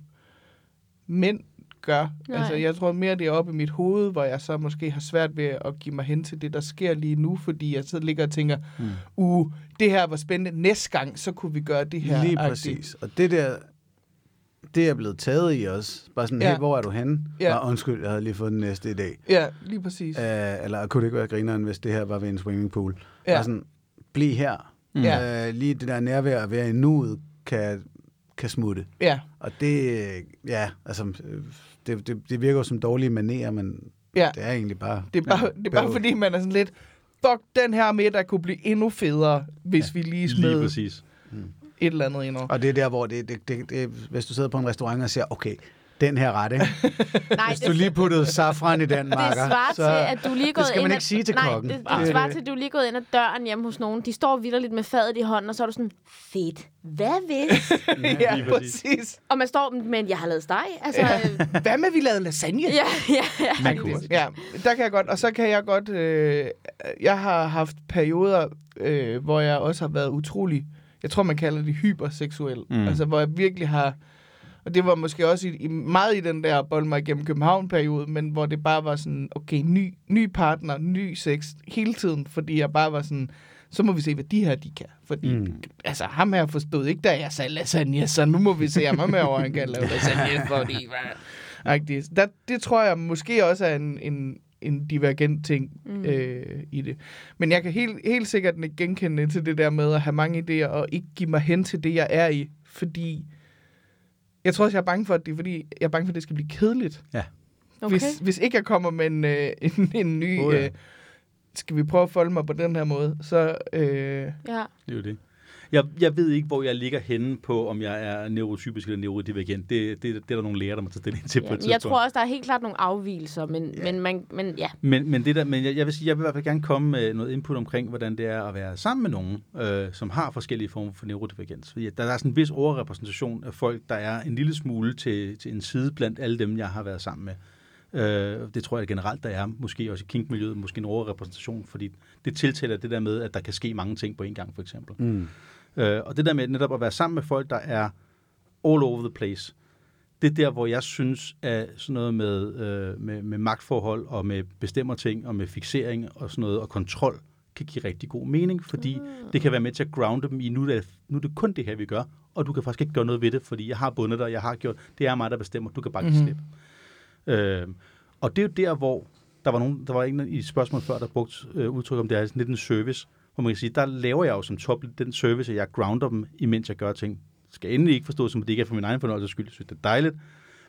mænd gør. Nej. Altså, jeg tror mere, det er oppe i mit hoved, hvor jeg så måske har svært ved at give mig hen til det, der sker lige nu, fordi jeg så ligger og tænker, mm. uh, det her var spændende. Næste gang, så kunne vi gøre det her. Lige præcis. Og det der, det er blevet taget i os. Bare sådan, Ja. hey, hvor er du henne? Ja. Nå, undskyld, jeg havde lige fået den næste idé. Ja, lige præcis. Uh, eller kunne det ikke være grineren, hvis det her var ved en swimmingpool? Ja. Bare sådan, bliv her. Mm. Ja. Uh, lige det der nærvær at være i nuet, kan, kan smutte. Ja, Og det, ja, altså, øh, det, det, det virker jo som dårlige manerer, men ja. det er egentlig bare... Det er bare, det er bare fordi, man er sådan lidt, fuck, den her middag kunne blive endnu federe, hvis ja, vi lige smed Lige præcis. Et eller andet ind over. Og det er der, hvor det, det, det, det, hvis du sidder på en restaurant og siger, okay, den her ret, ikke? (laughs) Nej, Hvis du lige puttede safran i den, det Marker, svarer til, at du lige er gået skal man ind ikke sige til nej, kokken. det, Det er det svarer det. til, at du lige gået ind ad døren hjemme hos nogen. De står vidderligt med fadet i hånden, og så er du sådan, fedt. Hvad hvis? (laughs) ja, lige præcis. præcis. og man står, men jeg har lavet steg. Altså, ja. (laughs) Hvad med, vi lavede lasagne? ja, ja, ja. Man kunne også. Ja, der kan jeg godt, og så kan jeg godt, øh, jeg har haft perioder, øh, hvor jeg også har været utrolig, jeg tror man kalder det hyperseksuel, Mm. altså hvor jeg virkelig har, og det var måske også i, i meget i den der bold mig gennem København-periode, men hvor det bare var sådan, okay, ny, ny partner, ny sex hele tiden, fordi jeg bare var sådan, så må vi se, hvad de her, de kan. Fordi, Mm. altså, ham her forstod ikke, da jeg sagde lasagne, så nu må vi se ham herovre, han kan lave lasagne, fordi, hvad? Der, det tror jeg måske også er en, en, en divergent ting Mm. øh, i det. Men jeg kan helt, helt sikkert ikke genkende til det der med at have mange idéer og ikke give mig hen til det, jeg er i, fordi jeg tror også, jeg er bange for, at det er, fordi jeg er bange for, at det skal blive kedeligt. Okay. Hvis, hvis ikke jeg kommer med en, øh, (laughs) en, en ny... Oh, ja. ja. øh, skal vi prøve at folde mig på den her måde, så... Øh, Ja. Det er jo det. Jeg, jeg ved ikke, hvor jeg ligger henne på, om jeg er neurotypisk eller neurodivergent. Det, det, det er der nogle læger, der må tage stilling til Ja, på et jeg tror også, der er helt klart nogle afvielser, men, ja. men, man, men ja. Men, men, det der, men jeg, jeg vil sige, jeg vil i hvert fald gerne komme med noget input omkring, hvordan det er at være sammen med nogen, øh, som har forskellige former for neurodivergens. Fordi der er sådan en vis overrepræsentation af folk, der er en lille smule til, til en side blandt alle dem, jeg har været sammen med. Øh, det tror jeg generelt, der er måske også i kinkmiljøet, måske en overrepræsentation, fordi det tiltæller det der med, at der kan ske mange ting på en gang, for eksempel. Mm. Øh, og det der med netop at være sammen med folk, der er all over the place, det er der, hvor jeg synes, at sådan noget med, øh, med, med magtforhold og med bestemmer ting og med fixering og sådan noget og kontrol kan give rigtig god mening, fordi Ah. det kan være med til at grounde dem i, nu er, det, nu er det kun det her, vi gør, og du kan faktisk ikke gøre noget ved det, fordi jeg har bundet dig, jeg har gjort, det er mig, der bestemmer, du kan bare ikke Mhm. slippe. Øh, og det er jo der, hvor der var, nogen, der var en i spørgsmål før, der brugte øh, udtryk om, det er sådan lidt en service, hvor man kan sige, der laver jeg jo som top den service, at jeg grounder dem, imens jeg gør ting. Det skal endelig ikke forstås som, at det ikke er for min egen fornøjelse skyld. Jeg synes, det er dejligt.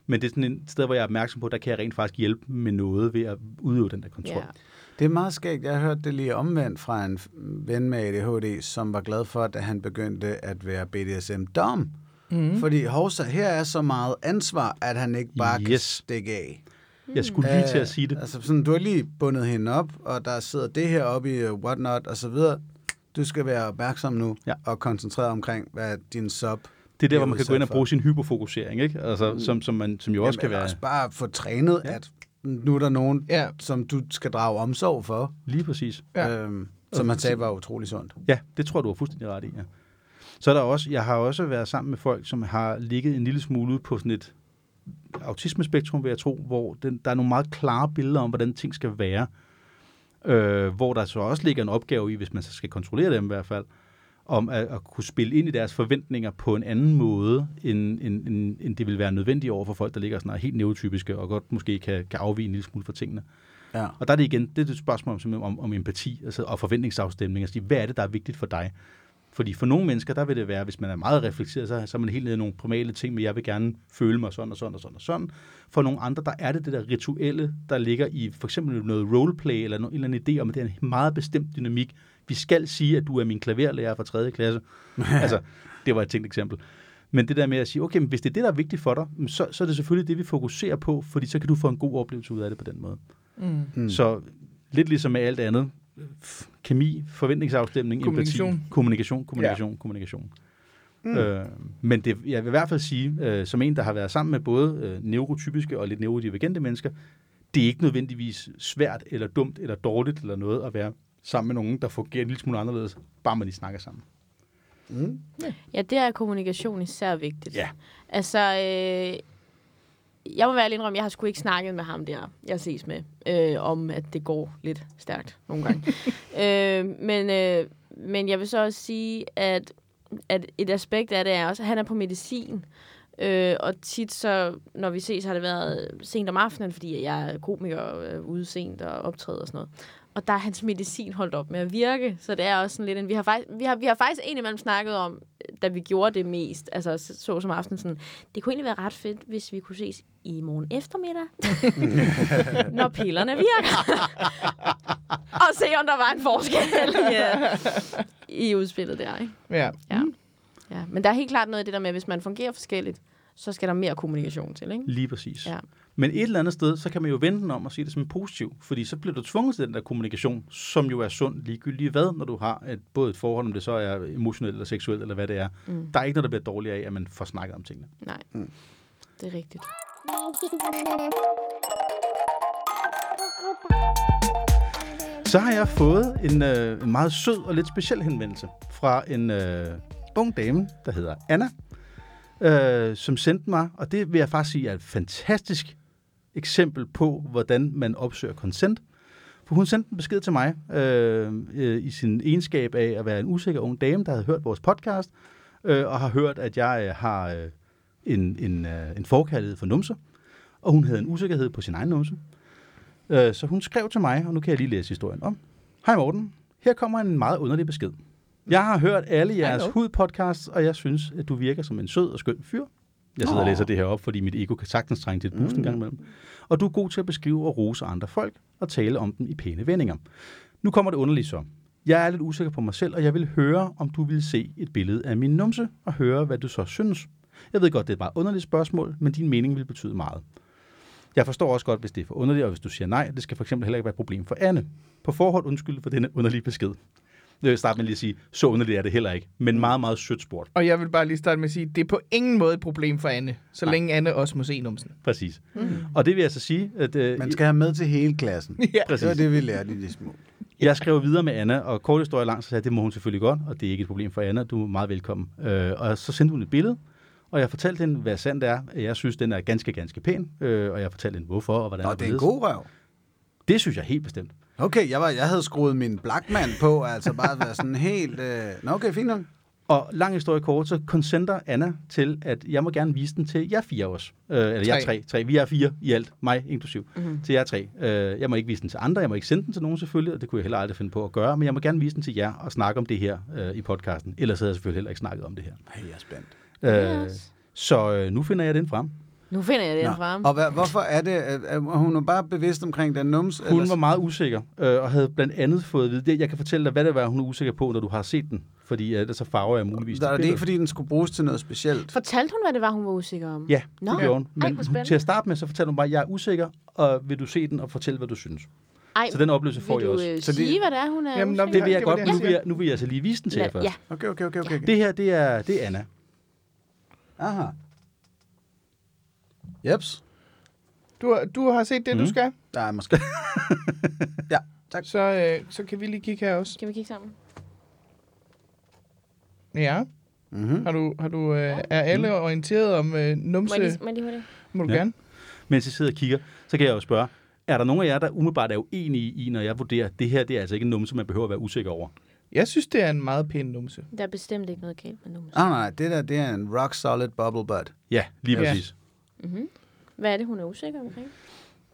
Men det er sådan et sted, hvor jeg er opmærksom på, at der kan jeg rent faktisk hjælpe dem med noget ved at udøve den der kontrol. ja. Det er meget skægt. Jeg har hørt det lige omvendt fra en ven med ADHD, som var glad for, da han begyndte at være BDSM-dom. Mm. Fordi hovsa, her er så meget ansvar, at han ikke bare yes. kan stikke af. Jeg skulle lige til at sige det. Altså sådan, du har lige bundet hende op, og der sidder det her oppe i uh, whatnot, og så videre. Du skal være opmærksom nu, Ja. og koncentrere omkring, hvad din sub Det er der, hvor man kan gå ind og for. bruge sin hyperfokusering, ikke? Altså, som, som, man, som jo også Jamen, kan være også bare få trænet, Ja. at nu er der nogen, ja, som du skal drage omsorg for, lige præcis. Ja. øhm, som man sagde var utrolig sundt. Ja, det tror du har fuldstændig ret i, ja. Så er der også, jeg har også været sammen med folk, som har ligget en lille smule ude på sådan et autismespektrum, vil jeg tro, hvor den, der er nogle meget klare billeder om, hvordan ting skal være. Øh, hvor der så også ligger en opgave i, hvis man så skal kontrollere dem i hvert fald, om at, at kunne spille ind i deres forventninger på en anden måde, end, end, end, end det vil være nødvendigt over for folk, der ligger sådan helt neurotypiske, og godt måske kan, kan afvige en lille smule fra tingene. Ja. Og der er det igen, det er et spørgsmål om, om, om empati altså, og forventningsafstemning. Altså, hvad er det, der er vigtigt for dig? Fordi for nogle mennesker, der vil det være, hvis man er meget reflekteret, så, så er man helt nede i nogle primale ting, men jeg vil gerne føle mig sådan og sådan og sådan og sådan. For nogle andre, der er det det der rituelle, der ligger i for eksempel noget roleplay, eller noget, en eller anden idé om, at det er en meget bestemt dynamik. Vi skal sige, at du er min klaverlærer fra 3. klasse. (laughs) altså, det var et tænkt eksempel. Men det der med at sige, okay, men hvis det er det, der er vigtigt for dig, så, så er det selvfølgelig det, vi fokuserer på, fordi så kan du få en god oplevelse ud af det på den måde. mm. Mm. Så lidt ligesom med alt andet, kemi, forventningsafstemning, Kommunikation. empati, kommunikation, kommunikation, ja. kommunikation. Mm. Øh, men det, jeg vil i hvert fald sige, øh, som en, der har været sammen med både øh, neurotypiske og lidt neurodivergente mennesker, det er ikke nødvendigvis svært eller dumt eller dårligt eller noget at være sammen med nogen, der fungerer en lille smule anderledes, bare man lige snakker sammen. Mm. Ja, det er kommunikation især vigtigt. Ja. Altså, øh, jeg må være ærlig indrømme, jeg har sgu ikke snakket med ham der, jeg ses med, øh, om at det går lidt stærkt nogle gange. (laughs) øh, men, øh, men jeg vil så også sige, at, at et aspekt af det er også, at han er på medicin. Øh, og tit så, når vi ses, har det været sent om aftenen, fordi jeg er komiker øh, ude sent og optræder og sådan noget. Og der er hans medicin holdt op med at virke, så det er også sådan lidt en... Vi har faktisk, vi har, vi har faktisk indimellem snakket om, da vi gjorde det mest, altså så, som aften, sådan, det kunne egentlig være ret fedt, hvis vi kunne ses i morgen eftermiddag, (laughs) når pillerne virker. (laughs) og se, om der var en forskel i, uh, i udspillet der, ikke? ja. Ja. ja. Men der er helt klart noget af det der med, hvis man fungerer forskelligt, så skal der mere kommunikation til, ikke? Lige præcis. Ja. Men et eller andet sted, så kan man jo vende den om og sige det som positiv, fordi så bliver du tvunget til den der kommunikation, som jo er sund ligegyldigt hvad, når du har et, både et forhold, om det så er emotionelt eller seksuelt, eller hvad det er. Mm. Der er ikke noget, der bliver dårligere af, at man får snakket om tingene. Nej, Mm. det er rigtigt. (laughs) Så har jeg fået en, øh, en meget sød og lidt speciel henvendelse fra en øh, ung dame, der hedder Anna, øh, som sendte mig, og det vil jeg faktisk sige er et fantastisk eksempel på, hvordan man opsøger consent. For hun sendte en besked til mig øh, øh, i sin egenskab af at være en usikker ung dame, der havde hørt vores podcast, øh, og har hørt, at jeg øh, har øh, en, en, øh, en forkærlighed for numser, og hun havde en usikkerhed på sin egen numse. Øh, så hun skrev til mig, og nu kan jeg lige læse historien om. Hej Morten, her kommer en meget underlig besked. Jeg har hørt alle jeres hudpodcasts, og jeg synes, at du virker som en sød og skøn fyr. Jeg sidder og læser det her op, fordi mit ego kan sagtens trænge til et boost en gang imellem. Og du er god til at beskrive og rose andre folk og tale om dem i pæne vendinger. Nu kommer det underligt så. Jeg er lidt usikker på mig selv, og jeg vil høre, om du vil se et billede af min numse og høre, hvad du så synes. Jeg ved godt, det er et meget underligt spørgsmål, men din mening vil betyde meget. Jeg forstår også godt, hvis det er for underligt, og hvis du siger nej, det skal for eksempel heller ikke være et problem for Anne. På forhånd undskyld for denne underlige besked. Jeg vil starte med lige at sige, så underligt er det heller ikke, men meget, meget sødt spurgt. Og jeg vil bare lige starte med at sige, det er på ingen måde et problem for Anne, så Nej. længe Anne også må se numsen. Præcis. Mm. Og det vil jeg så sige, at øh, Man skal have med til hele klassen. (laughs) Ja. Det præcis. var det, vi lærte i de små. (laughs) Jeg skrev videre med Anna, og kort historie langt, så sagde jeg, det må hun selvfølgelig godt, og det er ikke et problem for Anna, du er meget velkommen. Øh, og så sendte hun et billede, og jeg fortalte hende, hvad sandt er. Jeg synes, den er ganske, ganske pæn, øh, og jeg fortalte hende, hvorfor og hvordan Nå, det er en god røv. Det synes jeg helt bestemt. Okay, jeg, var, jeg havde skruet min Blackman på, altså bare været sådan helt... Øh... Nå, okay, fint nok. Og lang historie kort, så konsenter Anna til, at jeg må gerne vise den til jer fire også. Øh, eller Tre. tre. tre. Vi er fire i alt, mig inklusiv. Mhm. Mm-hmm. Til jer tre. Øh, jeg må ikke vise den til andre, jeg må ikke sende den til nogen selvfølgelig, og det kunne jeg heller aldrig finde på at gøre, men jeg må gerne vise den til jer og snakke om det her øh, i podcasten. Ellers havde jeg selvfølgelig heller ikke snakket om det her. Hey, jeg er spændt. Øh, Yes. så øh, nu finder jeg den frem. Nu finder jeg den Nå, frem. Og hvad, hvorfor er det, at, hun er bare bevidst omkring den nums? Hun var meget usikker, øh, og havde blandt andet fået at vide, det, jeg kan fortælle dig, hvad det var, hun er usikker på, når du har set den. Fordi øh, så farver jeg muligvis Der, det er billede. ikke, fordi den skulle bruges til noget specielt. Fortalte hun, hvad det var, hun var usikker om? Ja, Nå, det gjorde hun. ej, Men hvor spændende. til at starte med, så fortæller hun bare, at jeg er usikker, og vil du se den og fortælle, hvad du synes. Ej, Så den oplevelse får vil jeg du også. øh, Så det- sige, hvad det er, hun er Jamen, usikker Det vil jeg det var godt. det, Nu vil jeg, nu vil jeg så lige vise den til jer først. Ja, okay, okay, okay. okay. Det her, det er, det er Anna. Aha. Jeps. Du, har- du har set det, mm. Du skal, Nej, måske. (laughs) ja, tak. så, øh, så kan vi lige kigge her også. Skal vi kigge sammen? Ja. Mm-hmm. Har du, har du, øh, er alle orienteret om øh, Må numse? jeg lige, må jeg lige det? Må du Ja. gerne? Mens jeg sidder og kigger, så kan jeg jo spørge, er der nogen af jer, der umiddelbart er uenige i, når jeg vurderer, at det her det er altså ikke en numse, man behøver at være usikker over? Jeg synes, det er en meget pæn numse. Der er bestemt ikke noget galt med numse. Ah, nej, det der, det er en rock solid bubble butt. Ja, lige Ja. Mm-hmm. Hvad er det, hun er usikker omkring?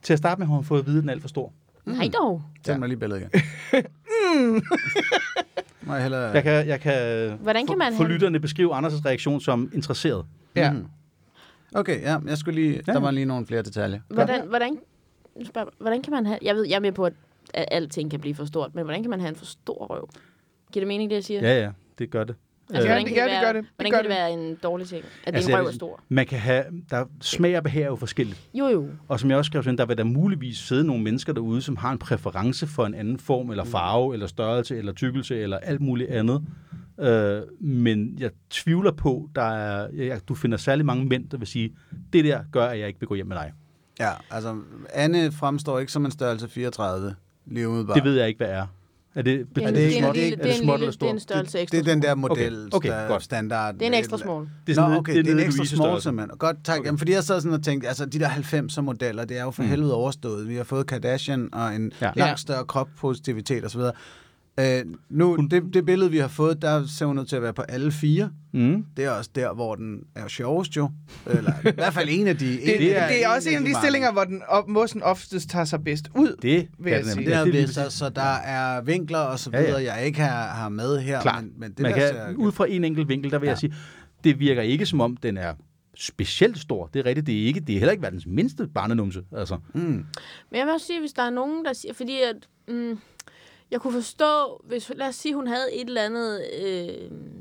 Til at starte med har hun fået at vide, at den er alt for stor. Mm. Nej dog. Send Ja. mig lige billedet igen. (laughs) Må jeg hellere... Jeg kan, jeg kan Hvordan kan få, man få have- lytterne beskrive Anders' reaktion som interesseret. Ja. Mhm. Okay, ja, jeg skulle lige... Ja. Der var lige nogle flere detaljer. Hvordan, hvordan, nu spørger jeg, hvordan kan man have... Jeg ved, jeg er med på, at at alting kan blive for stort, men hvordan kan man have en for stor røv? Giver det mening, det jeg siger? Ja, ja, det gør det. Altså, Ja, hvordan det- kan ja, det være, gør det. Det Hvordan gør kan det det. være en dårlig ting, at Altså, din røv er stor? Man kan have, der smag og behag jo forskelligt. Jo, jo. Og som jeg også skrev, sådan, der vil der muligvis sidde nogle mennesker derude, som har en præference for en anden form, eller farve, eller størrelse, eller tykkelse, eller alt muligt andet. Øh, men jeg tvivler på, der er, jeg, du finder særlig mange mænd, der vil sige, det der gør, at jeg ikke vil gå hjem med dig. Ja, altså, Anne fremstår ikke som en størrelse 34, lige umiddelbart. Det ved jeg ikke, hvad er. Er det, Det er, en, det det ikke er en, lille, Er det det er en, småt eller det er en størrelse det, ekstra det er den der model, Okay, der er godt. standard. Det er en ekstra small. Det er sådan Nå, okay, det er det er en i ekstra small simpelthen. Godt, tak. Jamen, fordi jeg sad sådan og tænkte, altså de der 90'er modeller, det er jo for Mm. helvede overstået. Vi har fået Kardashian og en Ja. langt større kroppositivitet osv. Øh, nu, det, det billede, vi har fået, der ser hun ud til at være på alle fire. Mm. Det er også der, hvor den er sjovest jo. Eller i hvert fald en af de... (laughs) Det, det, er, det er også en af de stillinger, hvor den op, mosen oftest tager sig bedst ud. Det Vil jeg det sige. Det Ja, er det vist, så, så der er vinkler og så Ja, videre, ja. jeg ikke har, har med her. Klar. Men, men det Man der kan, ser, ud fra en enkelt vinkel, der vil ja. jeg Ja. sige, det virker ikke som om, den er specielt stor. Det er rigtigt, det er ikke. Det er heller ikke verdens mindste barnenumse. Altså. mm, Men jeg vil også sige, hvis der er nogen, der siger... Fordi at, mm, jeg kunne forstå, hvis, lad os sige, hun havde et eller andet øh,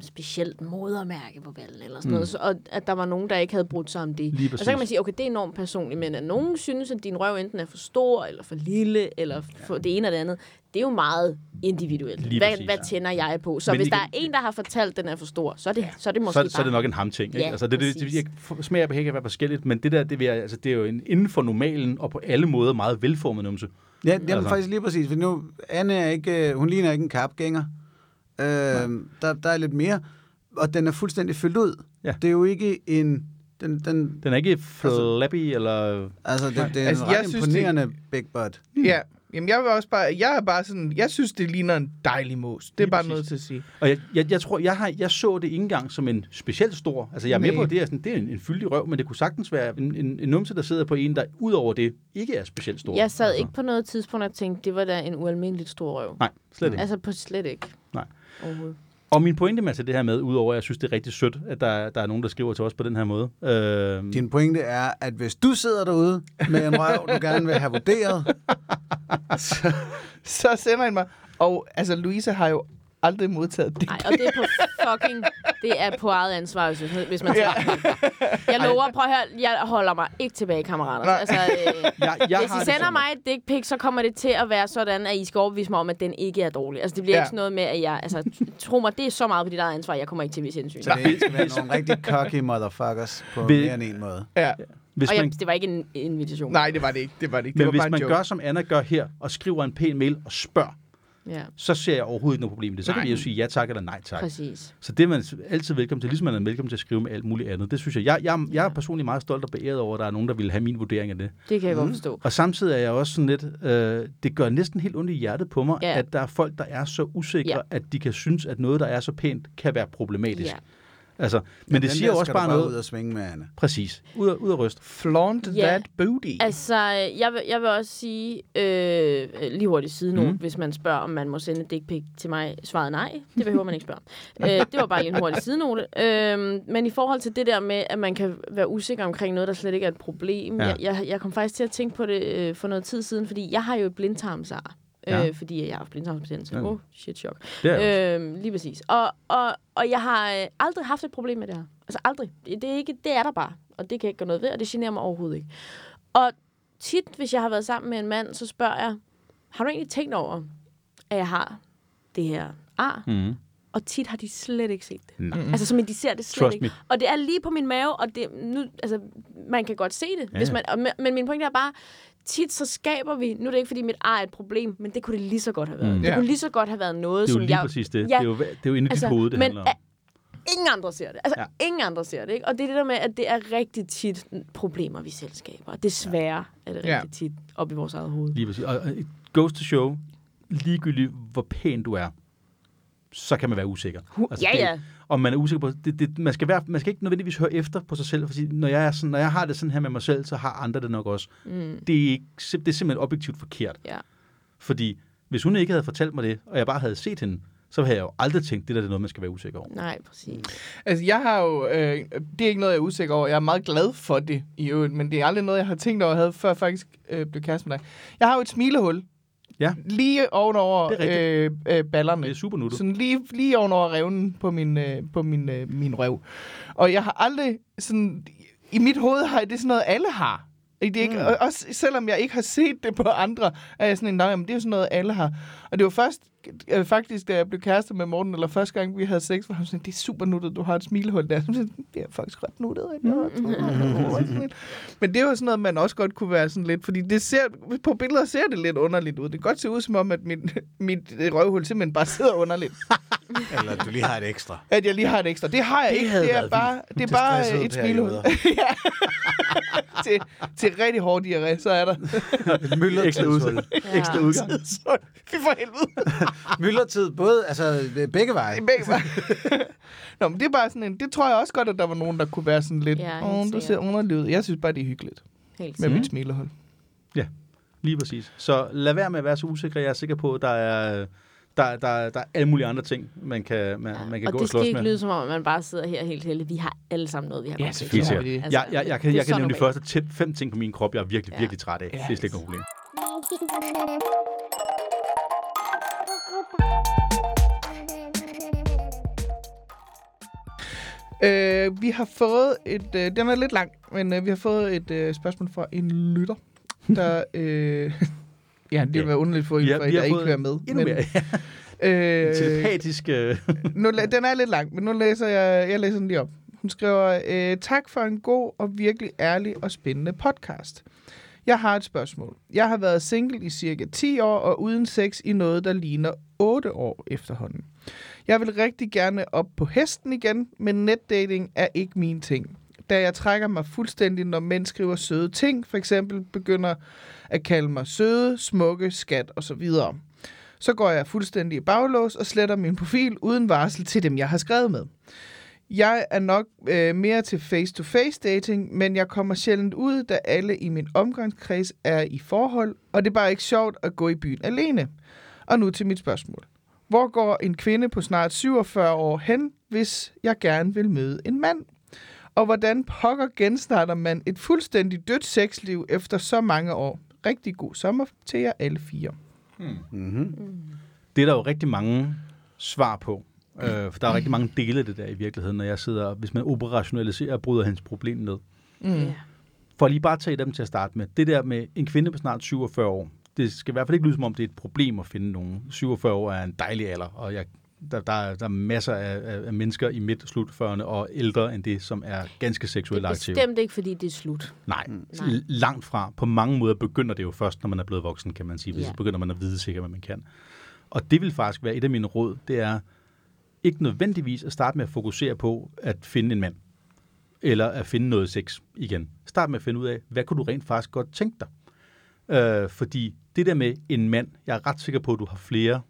specielt modermærke på ballen, eller sådan mm. noget, så, og at der var nogen, der ikke havde brudt sig om det. Lige og så kan man sige, okay, det er enormt personligt, men at nogen synes, at din røv enten er for stor, eller for lille, eller for det ene eller det andet, det er jo meget individuelt. Lige hvad, præcis, hvad ja. tænder jeg på? Så Men hvis igen- der er en, der har fortalt, at den er for stor, så er det, så er det måske så, bare... så er det nok en ham-ting. Ikke? Ja, altså, det, det, det, præcis. jeg f- smag og behag kan være forskelligt, men det der, det, vil altså, det er jo en, inden for normalen, og på alle måder meget velformet numse. Ja, jamen Altså. altså. faktisk lige præcis, for nu, Anne er ikke, øh, hun ligner ikke en kapgænger. Øh, der, der er lidt mere, og den er fuldstændig fyldt ud. Ja. Det er jo ikke en, den, den, Den er ikke flappy, eller... altså det, det er Altså, altså, en jeg ret synes, imponerende big butt. Ja, jamen jeg vil også bare, jeg er bare sådan, jeg synes, det ligner en dejlig mus. Det er Lige bare præcis. noget til at sige. Og jeg, jeg, jeg tror, jeg, har, jeg så det ikke engang som en specielt stor. Altså, jeg er med Nej. på, at det er, sådan, det er en, en fyldig røv, men det kunne sagtens være en, en, en numse, der sidder på en, der ud over det ikke er specielt stor. Jeg sad altså. ikke på noget tidspunkt og tænkte, det var da en ualmindeligt stor røv. Nej, slet ikke. Altså på slet ikke. Nej. Overhovedet. Og min pointe med til det her med, udover at jeg synes, det er rigtig sødt, at der, der er nogen, der skriver til os på den her måde. Øh, Din pointe er, at hvis du sidder derude med en røv, du gerne vil have vurderet, (laughs) Så sender han mig, og altså Louise har jo aldrig modtaget det. Nej, og det er på fucking... Det er på eget ansvar, hvis, hvis man tager Jeg lover, prøv at høre, jeg holder mig ikke tilbage, kammerater. Nej. Altså, øh, (laughs) jeg, jeg hvis har I sender sådan- mig et dick pic, så kommer det til at være sådan, at I skal overbevise mig om, at den ikke er dårlig. Altså, det bliver Ja. ja. ikke sådan noget med, at jeg... Altså, tro mig, det er så meget på dit eget ansvar, jeg kommer ikke til at vise hensyn. så det skal være nogle rigtig cocky motherfuckers på Vil- mere end en måde. Ja. Hvis Og man, jeg, det var ikke en invitation. Nej, det var det ikke. Det var det ikke. Det men var hvis bare en man joke. gør, som Anna gør her, og skriver en pæn mail og spørger, Ja, så ser jeg overhovedet ikke noget problem i det. Så kan Nej. vi jo sige ja tak eller nej tak. præcis. Så det er man altid velkommen til, ligesom man er velkommen til at skrive med alt muligt andet. Det synes jeg. Jeg, jeg, jeg er personligt meget stolt og beæret over, at der er nogen, der vil have min vurdering af det. Det kan jeg Mm. godt forstå. Og samtidig er jeg også sådan lidt, øh, det gør næsten helt ondt i hjertet på mig, Ja. at der er folk, der er så usikre, Ja. at de kan synes, at noget, der er så pænt, kan være problematisk. Ja. Altså, men det Den siger også bare noget. ud og svinge med, Anne. Præcis. Ud af, ud af ryst. Flaunt Ja. that booty. Altså, jeg vil, jeg vil også sige, øh, lige hurtigt side nu, Mhm. mm. hvis man spørger, om man må sende et dick pic til mig, svaret nej. Det behøver man ikke spørge. om. (laughs) øh, det var bare lige en hurtig sidenote. Øh, men i forhold til det der med, at man kan være usikker omkring noget, der slet ikke er et problem. Ja. Jeg, jeg, jeg kom faktisk til at tænke på det øh, for noget tid siden, fordi jeg har jo et blindtarmsar. Ja. Øh, fordi jeg har haft blindtarmsbetændelse. Ja. Oh, shit chok. Øh, lige præcis. Og, og, og jeg har øh, aldrig haft et problem med det her. Altså aldrig. Det, er ikke, det er der bare. Og det kan jeg ikke gøre noget ved, og det generer mig overhovedet ikke. Og tit, hvis jeg har været sammen med en mand, så spørger jeg, har du egentlig tænkt over, at jeg har det her ar? Mm. Og tit har de slet ikke set det. Nej. Altså, som de ser det slet Trust ikke. me. Og det er lige på min mave, og det, nu, altså, man kan godt se det. Ja, Hvis man, og, men min pointe er bare, tit så skaber vi, nu er det ikke, fordi mit ar er et problem, men det kunne det lige så godt have været. Mm. Det Ja. kunne lige så godt have været noget, Det er jo som lige jeg... præcis det. Ja. Det er jo, det er jo inde i Altså, dit hoved, det men handler om. ingen andre ser det. Altså, Ja. ja. ingen andre ser det, ikke? Og det er det der med, at det er rigtig tit problemer, vi selv skaber. Og desværre er det Ja. rigtig tit op i vores eget hoved. Lige præcis. Og og it goes to show, ligegyldigt hvor pæn du er, så kan man være usikker. Altså, ja, det- Og man er usikker på, det, det, man, skal være, man skal ikke nødvendigvis høre efter på sig selv, fordi når jeg, er sådan, når jeg har det sådan her med mig selv, så har andre det nok også. Mm. Det er, ikke, det er simpelthen objektivt forkert. Ja. Fordi hvis hun ikke havde fortalt mig det, og jeg bare havde set hende, så havde jeg jo aldrig tænkt, det der er noget, man skal være usikker over. Nej, præcis. Altså, jeg har jo... Øh, det er ikke noget, jeg er usikker over. Jeg er meget glad for det i øvrigt, men det er aldrig noget, jeg har tænkt over, jeg havde før jeg faktisk øh, blev kæreste med dig. Jeg har jo et smilehul. Ja. Lige ovenover er øh, øh, ballerne. Det er super nuttet. Sådan lige, lige ovenover revnen på min, øh, på min, øh, min røv. Og jeg har aldrig sådan... I mit hoved har jeg det sådan noget, alle har. Det er ikke, mm. Også selvom jeg ikke har set det på andre, er jeg sådan en, nej, men det er jo sådan noget, alle har. Og det var først, øh, faktisk, da jeg blev kæreste med Morten, eller første gang, vi havde sex, var han sådan, det er super nuttet, du har et smilehul der. Så (laughs) sådan, det er faktisk ret nuttet. ikke? Men det er jo sådan noget, man også godt kunne være sådan lidt, fordi det ser, på billeder ser det lidt underligt ud. Det kan godt se ud som om, at mit, (laughs) mit røvhul simpelthen bare sidder underligt. (laughs) Eller du lige har et ekstra. At jeg lige har et ekstra. Det har jeg Det ikke. Det er bare, det er bare et smilehul. til, til rigtig hård diarré, så er der. Et myldretidshul. Ekstra udgang. Så, fy for helvede. (laughs) Myldretid, både, altså begge veje. Begge veje. (laughs) Nå, men det er bare sådan en, det tror jeg også godt, at der var nogen, der kunne være sådan lidt, Ja, åh, helt du ser ud. Jeg synes bare, det er hyggeligt Helt med mit smilehul. Lige præcis. Så lad være med at være så usikker. Jeg er sikker på, at der er, der, der, der er alle mulige andre ting, man kan, man, man kan og gå det og skal slås ikke med. lyde som om, at man bare sidder her helt heldig. Vi har alle sammen noget, vi har Ja, godt til. det. Jeg, jeg, jeg kan, det jeg kan nævne de første fem ting på min krop, jeg er virkelig, Ja. virkelig træt af. Ja. Det er slet ikke noget problem. Øh, vi har fået et... Øh, den er lidt lang, men øh, vi har fået et øh, spørgsmål fra en lytter, der... (laughs) Øh, ja, det vil Ja. være underligt for en, har- for der ikke hører med. Endnu mere. øh, Telepatisk. Øh. (laughs) nu, den er lidt lang, men nu læser jeg, jeg læser den lige op. Hun skriver, øh, tak for en god og virkelig ærlig og spændende podcast. Jeg har et spørgsmål. Jeg har været single i cirka 10 år og uden sex i noget, der ligner 8 år efterhånden. Jeg vil rigtig gerne op på hesten igen, men netdating er ikke min ting. Da jeg trækker mig fuldstændig, når mænd skriver søde ting, for eksempel begynder at kalde mig søde, smukke, skat osv. Så går jeg fuldstændig i baglås og sletter min profil uden varsel til dem, jeg har skrevet med. Jeg er nok øh, mere til face-to-face dating, men jeg kommer sjældent ud, da alle i min omgangskreds er i forhold, og det er bare ikke sjovt at gå i byen alene. Og nu til mit spørgsmål. Hvor går en kvinde på snart 47 år hen, hvis jeg gerne vil møde en mand? Og hvordan pokker genstarter man et fuldstændig dødt sexliv efter så mange år? Rigtig god sommer til jer alle fire. Mm-hmm. Det er der jo rigtig mange svar på. Øh, for der er rigtig mange dele af det der i virkeligheden, når jeg sidder, hvis man operationaliserer og bryder hans problem ned. Mm. Ja. For lige bare at tage dem til at starte med. Det der med en kvinde på snart 47 år, det skal i hvert fald ikke lyde som om, det er et problem at finde nogen. 47 år er en dejlig alder, og jeg, der, der, er, der er masser af, af, mennesker i midt- og slutførende og ældre end det, som er ganske Det seksuelt er aktive. bestemt ikke, fordi det er slut. Nej, Nej. Nej, langt fra. På mange måder begynder det jo først, når man er blevet voksen, kan man sige. Hvis ja. så begynder man at vide sikkert, hvad man kan. Og det vil faktisk være et af mine råd, det er ikke nødvendigvis at starte med at fokusere på at finde en mand. Eller at finde noget sex igen. Start med at finde ud af, hvad kunne du rent faktisk godt tænke dig? Øh, fordi det der med en mand, jeg er ret sikker på, at du har flere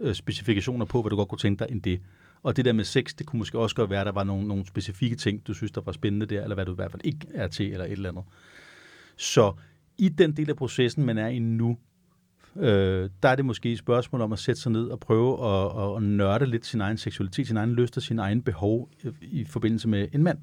øh, specifikationer på, hvad du godt kunne tænke dig end det. Og det der med sex, det kunne måske også godt være, at der var nogle, nogle specifikke ting, du synes, der var spændende der, eller hvad du i hvert fald ikke er til, eller et eller andet. Så i den del af processen, man er i nu, øh, der er det måske et spørgsmål om at sætte sig ned og prøve at, at, at nørde lidt sin egen seksualitet, sin egen lyst og sin egen behov i, i forbindelse med en mand.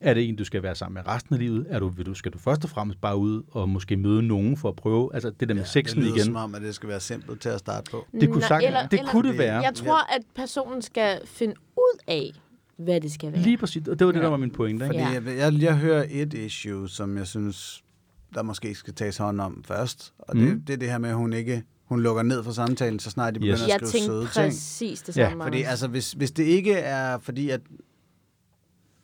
Er det en, du skal være sammen med resten af livet? Er du, vil du, skal du først og fremmest bare ud og måske møde nogen for at prøve? Altså det der med ja, sexen det igen. som om, at det skal være simpelt til at starte på. Det kunne, Nej, sagt, eller- det eller- kunne det være. Jeg tror, at personen skal finde ud af, hvad det skal være. Lige præcis. Og det var det, der var min pointe. Ikke? Fordi Ja. jeg, jeg, jeg hører et issue, som jeg synes, der måske skal tages hånd om først. Og det, Mm. det er det her med, at hun ikke hun lukker ned for samtalen, så snart de begynder Yes. at jeg skrive tænkte søde ting. præcis det Ja, samme. Fordi Anders. altså, hvis, hvis det ikke er fordi, at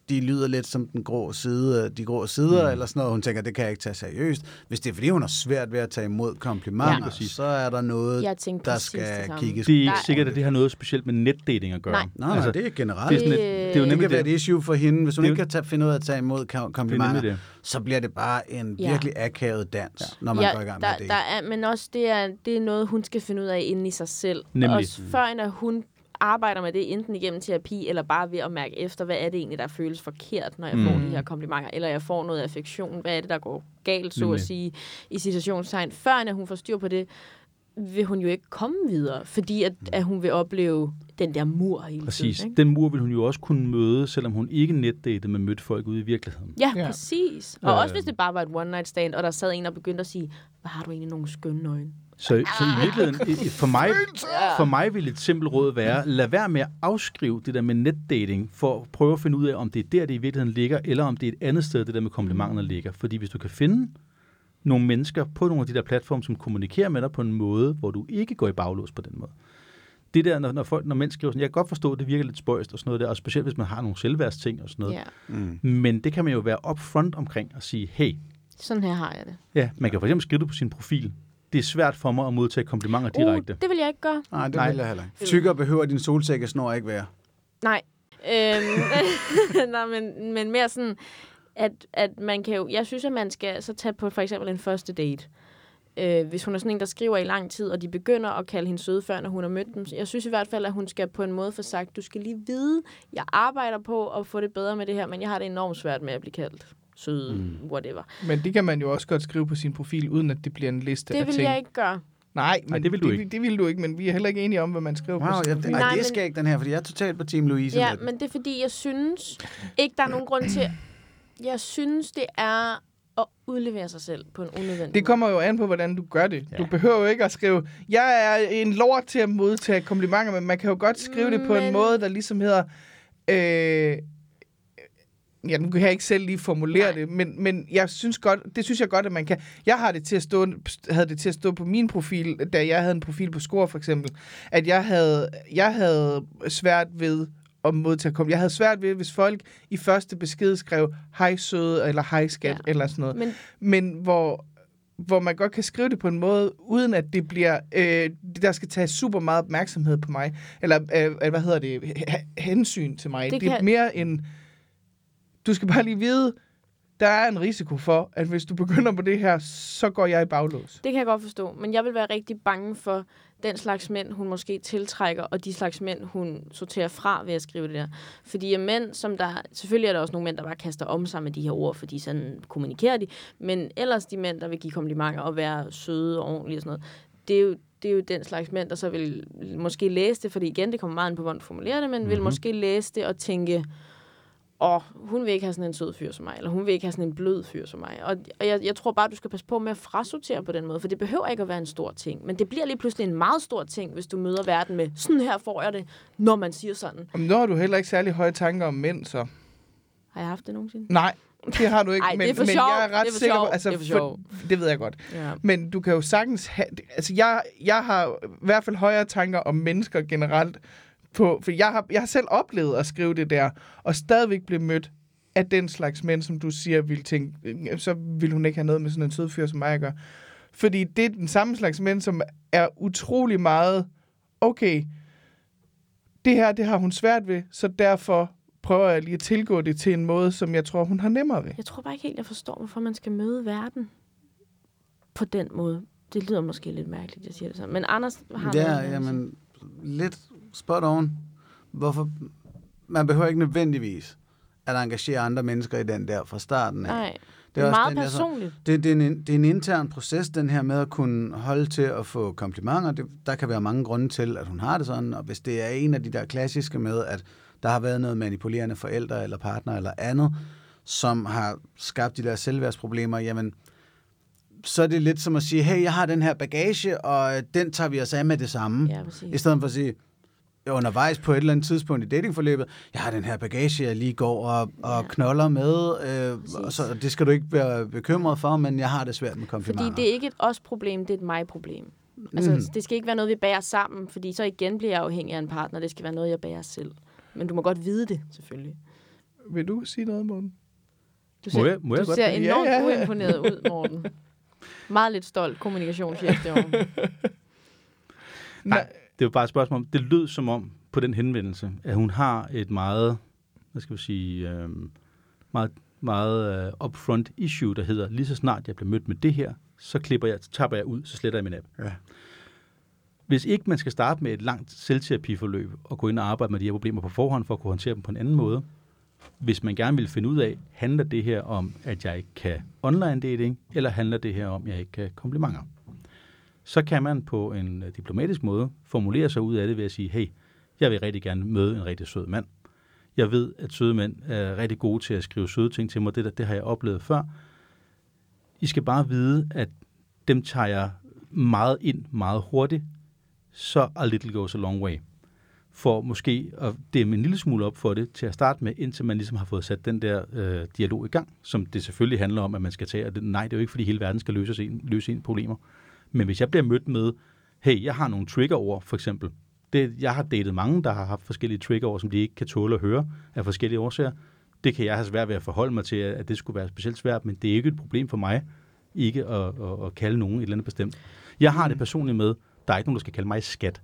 de lyder lidt som den grå side, de grå sider, mm. eller sådan noget, hun tænker, det kan jeg ikke tage seriøst. Hvis det er fordi, hun har svært ved at tage imod komplimenter, Ja. Så er der noget, Jeg tænkte der det skal samme. kigges Det er ikke Nej. sikkert, at det har noget specielt med netdating at gøre. Nej. Nej, nej, Altså, det er generelt. det er, sådan et, Det- det er jo Det nemlig kan være det. et issue for hende. Hvis hun Det ikke kan tage, finde ud af at tage imod kom- Det er komplimenter, det. så bliver det bare en Ja. virkelig akavet dans, ja. når man går i gang med der, det. der er, men også det er, det er noget, hun skal finde ud af inde i sig selv. Nemlig. Også før end at hun arbejder med det, enten igennem terapi, eller bare ved at mærke efter, hvad er det egentlig, der føles forkert, når jeg mm. får Mm. de her komplimenter, eller jeg får noget affektion. Hvad er det, der går galt, så at sige, i situationstegn. Før at hun får styr på det, vil hun jo ikke komme videre, fordi at, at hun vil opleve den der mur hele Præcis. tiden. Ikke? Den mur vil hun jo også kunne møde, selvom hun ikke netdatede, men mødte folk ude i virkeligheden. Ja, Ja. ja, præcis. Og Øh. også hvis det bare var et one-night stand, og der sad en og begyndte at sige, hvad har du egentlig nogle skønne øjne? Så, så i virkeligheden, for mig, for mig vil et simpelt råd være, lad være med at afskrive det der med netdating, for at prøve at finde ud af, om det er der, det i virkeligheden ligger, eller om det er et andet sted, det der med komplimenterne ligger. Fordi hvis du kan finde nogle mennesker på nogle af de der platforme, som kommunikerer med dig på en måde, hvor du ikke går i baglås på den måde. Det der, når, når, folk, når mænd skriver sådan, jeg kan godt forstå, at det virker lidt spøjst og sådan noget der, og specielt hvis man har nogle selvværdsting og sådan noget. Ja, Mm. Men det kan man jo være upfront omkring og sige, hey, sådan her har jeg det. ja, man kan for eksempel skrive det på sin profil. Det er svært for mig at modtage komplimenter direkte. Uh, det vil jeg ikke gøre. Nej, det Nej. vil jeg heller ikke. Tykkere behøver din solsikkesnor ikke være. Nej. Øhm, (laughs) nej, men, men mere sådan, at, at man kan jo... Jeg synes, at man skal så tage på for eksempel en første date. Øh, hvis hun er sådan en, der skriver i lang tid, og de begynder at kalde hende søde før, når hun har mødt dem. Jeg synes i hvert fald, at hun skal på en måde få sagt, du skal lige vide, jeg arbejder på at få det bedre med det her, men jeg har det enormt svært med at blive kaldt søde, mm. whatever. Men det kan man jo også godt skrive på sin profil, uden at det bliver en liste Det af vil ting. jeg ikke gøre. Nej, men det vil du det, ikke. Det vil du ikke, men vi er heller ikke enige om, hvad man skriver Wow, på sin jeg, profil. nej, Nej, det er men- skægt, den her, fordi jeg er totalt på Team Louise. Ja, men det er fordi, jeg synes ikke, der er nogen grund til... Jeg synes, det er at udlevere sig selv på en unødvendig Det kommer jo an på, hvordan du gør det. Ja. Du behøver jo ikke at skrive, jeg er en lort til at modtage komplimenter, men man kan jo godt skrive det på en Men- måde, der ligesom hedder, øh, ja, nu kan jeg ikke selv lige formulere Nej. det, men, men jeg synes godt, det synes jeg godt, at man kan. Jeg har det til at stå, havde det til at stå på min profil, da jeg havde en profil på Score for eksempel, at jeg havde, jeg havde svært ved at modtage kom. Jeg havde svært ved, hvis folk i første besked skrev, hej søde, eller hej skat, Ja. eller sådan noget. Men Men hvor, hvor man godt kan skrive det på en måde, uden at det bliver, øh, der skal tage super meget opmærksomhed på mig, eller øh, hvad hedder det, hensyn til mig. Det Det, det er kan- mere en, du skal bare lige vide, der er en risiko for, at hvis du begynder på det her, så går jeg i baglås. Det kan jeg godt forstå, men jeg vil være rigtig bange for den slags mænd, hun måske tiltrækker, og de slags mænd, hun sorterer fra ved at skrive det der. Fordi mænd, som der... Selvfølgelig er der også nogle mænd, der bare kaster om sig med de her ord, fordi sådan kommunikerer de. Men ellers de mænd, der vil give komplimenter og være søde og ordentlige og sådan noget, det er jo, det er jo den slags mænd, der så vil måske læse det, fordi igen, det kommer meget an på, hvordan du formulerer det, men mm-hmm. vil måske læse det og tænke, åh, hun vil ikke have sådan en sød fyr som mig, eller hun vil ikke have sådan en blød fyr som mig. Og, og jeg, jeg tror bare, du skal passe på med at frasortere på den måde, for det behøver ikke at være en stor ting. Men det bliver lige pludselig en meget stor ting, hvis du møder verden med, sådan her får jeg det, når man siger sådan. Nu har du heller ikke særlig høje tanker om mænd, så... Har jeg haft det nogensinde? Nej, det har du ikke. (laughs) Ej, det men, er for men sjov. jeg er ret Det er for sikker på, altså, Det er for sjov. det ved jeg godt. Ja. Men du kan jo sagtens have... Altså, jeg, jeg har i hvert fald højere tanker om mennesker generelt. På, for jeg har, jeg har selv oplevet at skrive det der, og stadigvæk blive mødt af den slags mænd, som du siger, vil tænke, "Øh, så vil hun ikke have noget med sådan en sød fyr som mig at gøre. Fordi det er den samme slags mænd, som er utrolig meget, okay, det her, det har hun svært ved, så derfor prøver jeg lige at tilgå det til en måde, som jeg tror, hun har nemmere ved. Jeg tror bare ikke helt, jeg forstår, hvorfor man skal møde verden på den måde. Det lyder måske lidt mærkeligt, jeg siger det sådan. Men Anders har Ja, jamen, lidt spot on. Hvorfor? Man behøver ikke nødvendigvis at engagere andre mennesker i den der fra starten af. Nej, det er, også meget den, personligt. Det, det, er en, det er en intern proces, den her med at kunne holde til at få komplimenter. Det, der kan være mange grunde til, at hun har det sådan, og hvis det er en af de der klassiske med, at der har været noget manipulerende forældre eller partner eller andet, som har skabt de der selvværdsproblemer, jamen, så er det lidt som at sige, hey, jeg har den her bagage, og øh, den tager vi os af med det samme. Ja, præcis. I stedet for at sige, undervejs på et eller andet tidspunkt i datingforløbet, jeg har den her bagage, jeg lige går og, og Ja. knoller med, øh, Præcis. og så, det skal du ikke være bekymret for, men jeg har det svært med komplimenter. Fordi det er ikke et os-problem, det er et mig-problem. Altså, Mm. det skal ikke være noget, vi bærer sammen, fordi så igen bliver jeg afhængig af en partner. Det skal være noget, jeg bærer selv. Men du må godt vide det, selvfølgelig. Vil du sige noget, Morten? Du Må ser, jeg- må jeg du godt ser det? enormt ja, ja. uimponeret ud, Morten. Meget lidt stolt kommunikationschef derovre. Nej, det jo bare et spørgsmål om, det lød som om på den henvendelse, at hun har et meget, hvad skal vi sige, øh, meget, meget uh, upfront issue, der hedder, lige så snart jeg bliver mødt med det her, så klipper jeg, tapper jeg ud, så sletter jeg min app. Ja. Hvis ikke man skal starte med et langt selvterapiforløb og gå ind og arbejde med de her problemer på forhånd for at kunne håndtere dem på en anden måde, hvis man gerne vil finde ud af, handler det her om, at jeg ikke kan online dating, eller handler det her om, at jeg ikke kan komplimenter? Så kan man på en øh, diplomatisk måde formulere sig ud af det ved at sige, hey, jeg vil rigtig gerne møde en rigtig sød mand. Jeg ved, at søde mænd er rigtig gode til at skrive søde ting til mig. Det, der, det har jeg oplevet før. I skal bare vide, at dem tager jeg meget ind meget hurtigt, så a little goes a long way. For måske at dæmme en lille smule op for det til at starte med, indtil man ligesom har fået sat den der øh, dialog i gang, som det selvfølgelig handler om, at man skal tage. Og det, nej, det er jo ikke, fordi hele verden skal løse en, løse en problemer. Men hvis jeg bliver mødt med, hey, jeg har nogle triggerord, for eksempel. Det, jeg har datet mange, der har haft forskellige triggerord, som de ikke kan tåle at høre af forskellige årsager. Det kan jeg have svært ved at forholde mig til, at det skulle være specielt svært, men det er ikke et problem for mig, ikke at, at, at kalde nogen et eller andet bestemt. Jeg har det personligt med, der er ikke nogen, der skal kalde mig skat.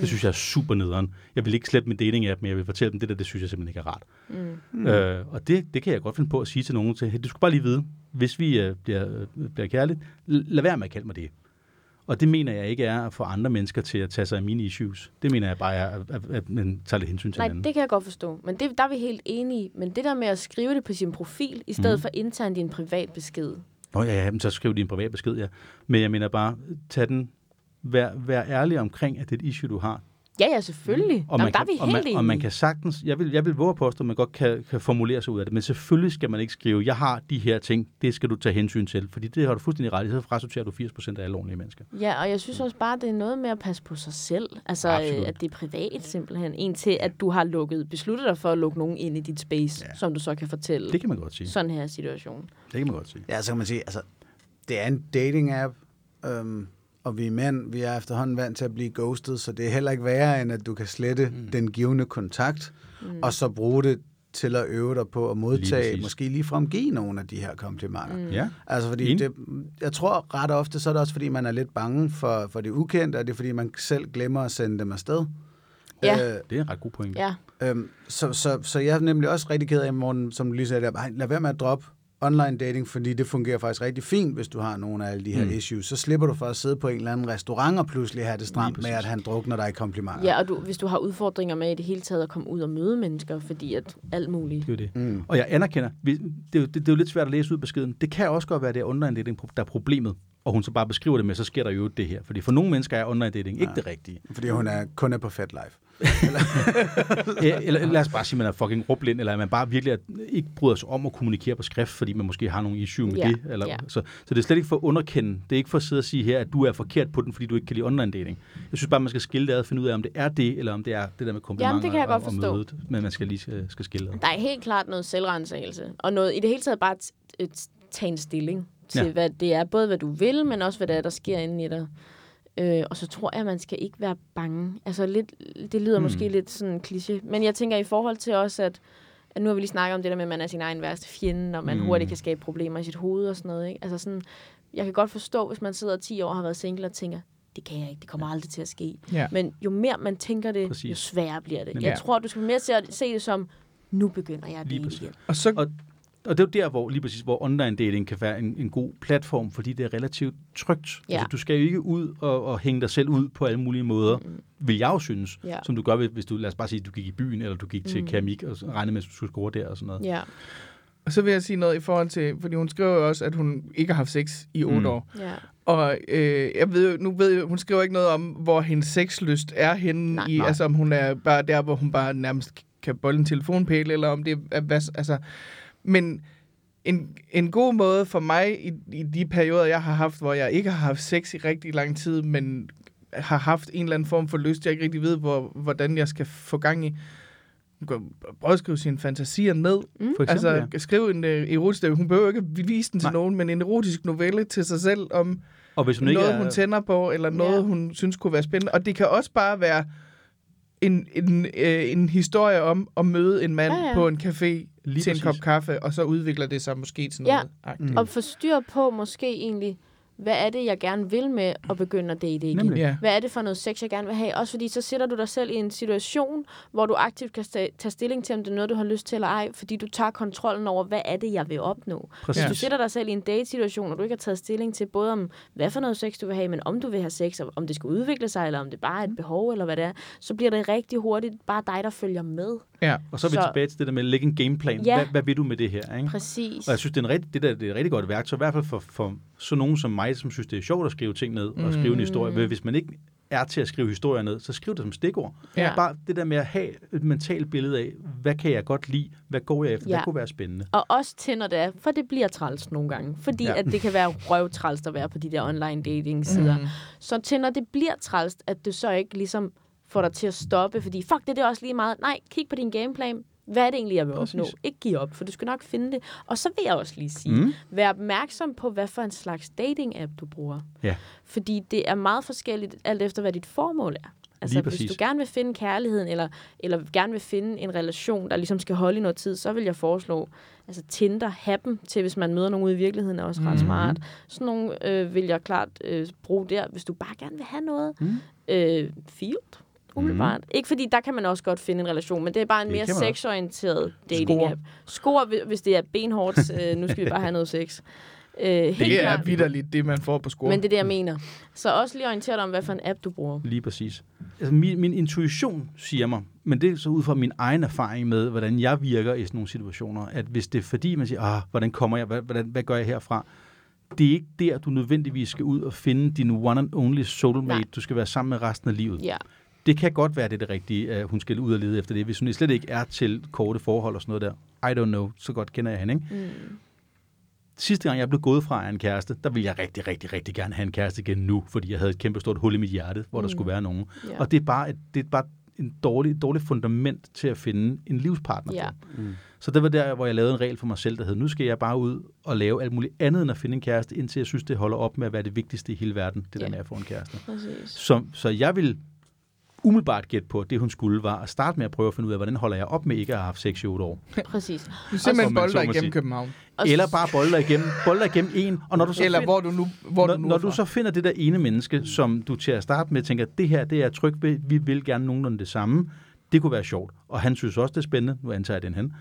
Det synes jeg er super nederen. Jeg vil ikke slette min dating app, men jeg vil fortælle dem, det der, det synes jeg simpelthen ikke er rart. Mm. Mm. Øh, og det, det kan jeg godt finde på at sige til nogen til, hey, du skal bare lige vide, hvis vi øh, bliver, øh, bliver kærligt, lad være med at kalde mig det. Og det mener jeg ikke er at få andre mennesker til at tage sig af mine issues. Det mener jeg bare er, at, at, at man tager lidt hensyn til Nej, hinanden. det kan jeg godt forstå. Men det, der er vi helt enige. Men det der med at skrive det på sin profil, i stedet Mhm. for internt i en privat besked. Nå ja, ja, men så skriv din privat besked, ja. Men jeg mener bare, tag den, vær, vær ærlig omkring, at det er et issue, du har. Ja, ja, selvfølgelig. Og Nå, man, der er kan, vi og, helt man, enige. og man kan sagtens, jeg vil, jeg vil våge at påstå, at man godt kan, kan formulere sig ud af det, men selvfølgelig skal man ikke skrive, jeg har de her ting, det skal du tage hensyn til, fordi det har du fuldstændig ret i, så frasorterer du 80% af alle ordentlige mennesker. Ja, og jeg synes også bare, det er noget med at passe på sig selv. Altså, Absolut. øh, at det er privat simpelthen. En til, at du har lukket, besluttet dig for at lukke nogen ind i dit space, Ja. ja. som du så kan fortælle. Det kan man godt sige. Sådan her situation. Det kan man godt sige. Ja, så kan man sige, altså, det er en dating-app, øhm, og vi er mænd, vi er efterhånden vant til at blive ghostet, så det er heller ikke værre, end at du kan slette mm. den givende kontakt, mm. og så bruge det til at øve dig på at Lige modtage, præcis. måske ligefrem give nogle af de her komplimenter. Mm. Ja, Altså fordi det, jeg tror ret ofte, så er det også fordi, man er lidt bange for, for det ukendte, og det er fordi, man selv glemmer at sende dem afsted. Ja. Øh, det er en ret god point. Ja, Øhm, så, så, så jeg er nemlig også rigtig ked af i morgen, som du lige sagde der, "Ej, lad være med at droppe online dating, fordi det fungerer faktisk rigtig fint, hvis du har nogle af alle de her Mm. issues. Så slipper du for at sidde på en eller anden restaurant og pludselig have det stramt med, at han drukner dig i komplimenter. ja og du, hvis du har udfordringer med i det hele taget at komme ud og møde mennesker, fordi at alt muligt. Det er det. Mm. Og jeg anerkender, vi- det er, jo, det, det er jo lidt svært at læse ud beskeden. Det kan også godt være, det er online dating, der er problemet. Og hun så bare beskriver det med, så sker der jo det her. Fordi for nogle mennesker er online dating ikke det rigtige. Fordi hun er kun er på Fat Life. Eller, (laughs) eller lad os bare sige, at man er fucking råblind, eller at man bare virkelig er, ikke bryder sig om at kommunikere på skrift, fordi man måske har nogle issue med Ja, det. Eller, ja. så, så det er slet ikke for at underkende. Det er ikke for at sidde og sige her, at du er forkert på den, fordi du ikke kan lide online dating. Jeg synes bare, man skal skille det ad og finde ud af, om det er det, eller om det er det der med komplimenter Jamen, det kan jeg og, godt og forstå. mødet. Men man skal lige skal, skal skille ad. Der er helt klart noget selvrensagelse, og noget i det hele taget bare at, tage en stilling til, Ja. ja. hvad det er, både hvad du vil, men også hvad det er, der sker inde i dig. Øh, og så tror jeg, at man skal ikke være bange. Altså, lidt, det lyder mm. måske lidt sådan en kliché, men jeg tænker i forhold til også, at, at nu har vi lige snakket om det der med, at man er sin egen værste fjende, og man Mm. hurtigt kan skabe problemer i sit hoved og sådan noget. Ikke? Altså sådan, jeg kan godt forstå, hvis man sidder 10 år og har været single og tænker, det kan jeg ikke, det kommer aldrig til at ske. Ja. Men jo mere man tænker det, Præcis. jo sværere bliver det. Nemlig. Jeg Ja. tror, du skal mere se, se det som, nu begynder jeg at Lige dele igen. Og så, Og- Og det er jo der, hvor lige præcis, hvor online dating kan være en, en god platform, fordi det er relativt trygt. Ja. Altså, du skal jo ikke ud og, og hænge dig selv ud på alle mulige måder, Mm. vil jeg jo synes, Ja. som du gør, hvis- hvis du, lad os bare sige, at du gik i byen, eller du gik til Mm. keramik, og så regnede med, at du skulle score der og sådan noget. Ja, og så vil jeg sige noget i forhold til, fordi hun skriver jo også, at hun ikke har haft sex i otte Mm. år. ja. Og øh, jeg ved, nu ved jeg, hun skriver ikke noget om, hvor hendes sexlyst er henne Nej. i, Nej. altså om hun er bare der, hvor hun bare nærmest kan bolde en telefonpæl, eller om det er, hvad, altså, men en, en god måde for mig i, i de perioder, jeg har haft, hvor jeg ikke har haft sex i rigtig lang tid, men har haft en eller anden form for lyst, jeg ikke rigtig ved, hvor, hvordan jeg skal få gang i. Prøve at skrive sine fantasier ned. Mm. For eksempel, Altså, ja. skrive en øh, erotisk, hun behøver ikke vise den til Nej. nogen, men en erotisk novelle til sig selv om, Og hvis hun ikke noget, er, hun tænder på, eller noget, Ja. hun synes kunne være spændende. Og det kan også bare være en, en, øh, en historie om at møde en mand Ja, ja. på en café Lige til en præcis. kop kaffe, og så udvikler det sig måske til noget. Ja. Mm. Og få styr på måske egentlig, hvad er det, jeg gerne vil med at begynde at date igen? Nemlig. Ja. Hvad er det for noget sex, jeg gerne vil have? Også fordi så sætter du dig selv i en situation, hvor du aktivt kan tage stilling til, om det er noget, du har lyst til eller ej, fordi du tager kontrollen over, hvad er det, jeg vil opnå. Præcis. Hvis du sætter dig selv i en date-situation, og du ikke har taget stilling til både om, hvad for noget sex du vil have, men om du vil have sex, og om det skal udvikle sig, eller om det bare er et behov, eller hvad det er, så bliver det rigtig hurtigt bare dig, der følger med. Ja. Og så er vi Så- tilbage til det der med at lægge en gameplan. Ja. Hvad, hvad vil du med det her? Ikke? Præcis. Og jeg synes, det er, en rigtig, det der, det er et rigtig godt værktøj, i hvert fald for, for sådan nogen som mig, som synes, det er sjovt at skrive ting ned og skrive en historie. Men Hvis man ikke er til at skrive historier ned, så skriv det som stikord. Ja. Bare det der med at have et mentalt billede af, hvad kan jeg godt lide, hvad går jeg efter, Ja. hvad kunne være spændende. Og også til, når det er, for det bliver træls nogle gange. Fordi Ja. ja. at det kan være røvtræls at være på de der online dating sider. Mm. Så til, når det bliver træls, at du så ikke ligesom får dig til at stoppe, fordi fuck, det er det også lige meget. Nej, kig på din gameplan. Hvad er det egentlig, jeg vil Præcis. opnå? Ikke give op, for du skal nok finde det. Og så vil jeg også lige sige, Mm. mm. vær opmærksom på, hvad for en slags dating-app du bruger. Ja. Fordi det er meget forskelligt, alt efter hvad dit formål er. Altså, Lige hvis præcis. du gerne vil finde kærligheden, eller, eller gerne vil finde en relation, der ligesom skal holde i noget tid, så vil jeg foreslå, altså Tinder, happen til, hvis man møder nogen ude i virkeligheden, er også ret Mhm. smart. Sådan nogle øh, vil jeg klart øh, bruge der, hvis du bare gerne vil have noget. Mhm. Øh, field, umiddelbart. Mm. Ikke fordi, der kan man også godt finde en relation, men det er bare en Det mere sexorienteret dating-app. Skor, hvi- hvis det er benhårdt, øh, nu skal vi bare have noget sex. Øh, helt Det er klart. vidderligt, det man får på score. Men det er det, jeg mener. Så også lige orientere dig om, hvad for en app du bruger. Lige præcis. Altså, min, min intuition siger mig, men det er så ud fra min egen erfaring med, hvordan jeg virker i sådan nogle situationer, at hvis det er fordi, man siger, ah, hvordan kommer jeg, hvad, hvordan, hvad gør jeg herfra? Det er ikke der, du nødvendigvis skal ud og finde din one and only soulmate, Nej. du skal være sammen med resten af livet. Ja. Det kan godt være, det er det rigtige, at hun skal ud og lede efter det, hvis hun slet ikke er til korte forhold og sådan noget der. I don't know. Så godt kender jeg hende, ikke? Mm. Sidste gang, jeg blev gået fra en kæreste, der ville jeg rigtig, rigtig, rigtig gerne have en kæreste igen nu, fordi jeg havde et kæmpe stort hul i mit hjerte, hvor mm. der skulle være nogen. Ja. Og det er bare, et, det er bare en dårlig, dårlig fundament til at finde en livspartner Ja. på. Så det var der, hvor jeg lavede en regel for mig selv, der hed, nu skal jeg bare ud og lave alt muligt andet end at finde en kæreste, indtil jeg synes, det holder op med at være det vigtigste i hele verden, det Ja. der med at få en kæreste. Præcis. Så, så jeg vil umiddelbart gætte på, at det hun skulle var at starte med at prøve at finde ud af, hvordan holder jeg op med ikke at have haft sex i otte år. Præcis. Du er simpelthen bolder igennem sige. København. Eller bare bolde dig igennem, bolde dig igennem en, og når du så Eller find- hvor du nu, hvor når, du nu når du så finder det der ene menneske, som du til at starte med tænker, det her det er jeg tryg ved, vi vil gerne nogenlunde det samme, det kunne være sjovt, og han synes også, det er spændende, nu antager jeg den hen,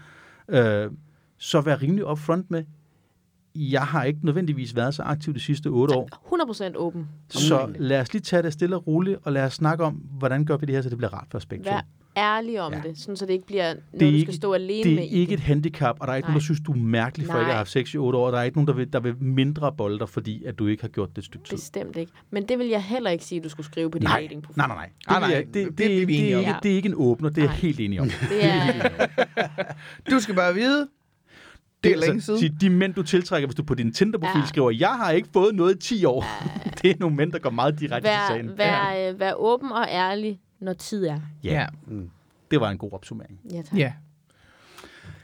øh, så vær rimelig upfront med, jeg har ikke nødvendigvis været så aktiv de sidste otte år, 100% åben. så lad os lige tage det stille og roligt, og lad os snakke om, hvordan gør vi det her, så det bliver rart for os begge to. Vær ærlig om Ja. det, sådan, så det ikke bliver noget, Det du er skal ikke- stå alene Det med er i ikke et handicap, og der er ikke Nej. nogen, der synes, du er mærkelig for ikke at Nej. have haft sex i otte år, og der er ikke nogen, der vil, der vil mindre bolde fordi at du ikke har gjort det et stykke tid. Bestemt ikke. Men det vil jeg heller ikke sige, du skulle skrive på din Nej, datingprofil. nej, nej, nej. Nej, jeg- det- det, det det, er det, det, er ikke, det er ikke en åbner, det er jeg Nej. helt enig om. Det er, (laughs) Du skal bare vide, det er længe siden. De, de mænd, du tiltrækker, hvis du på din Tinder-profil Ja. skriver, jeg har ikke fået noget i 10 år. (laughs) det er nogle mænd, der går meget direkte til vær, sagen. vær, øh, vær åben og ærlig, når tid er. Ja, det var en god opsummering. Ja, tak. ja.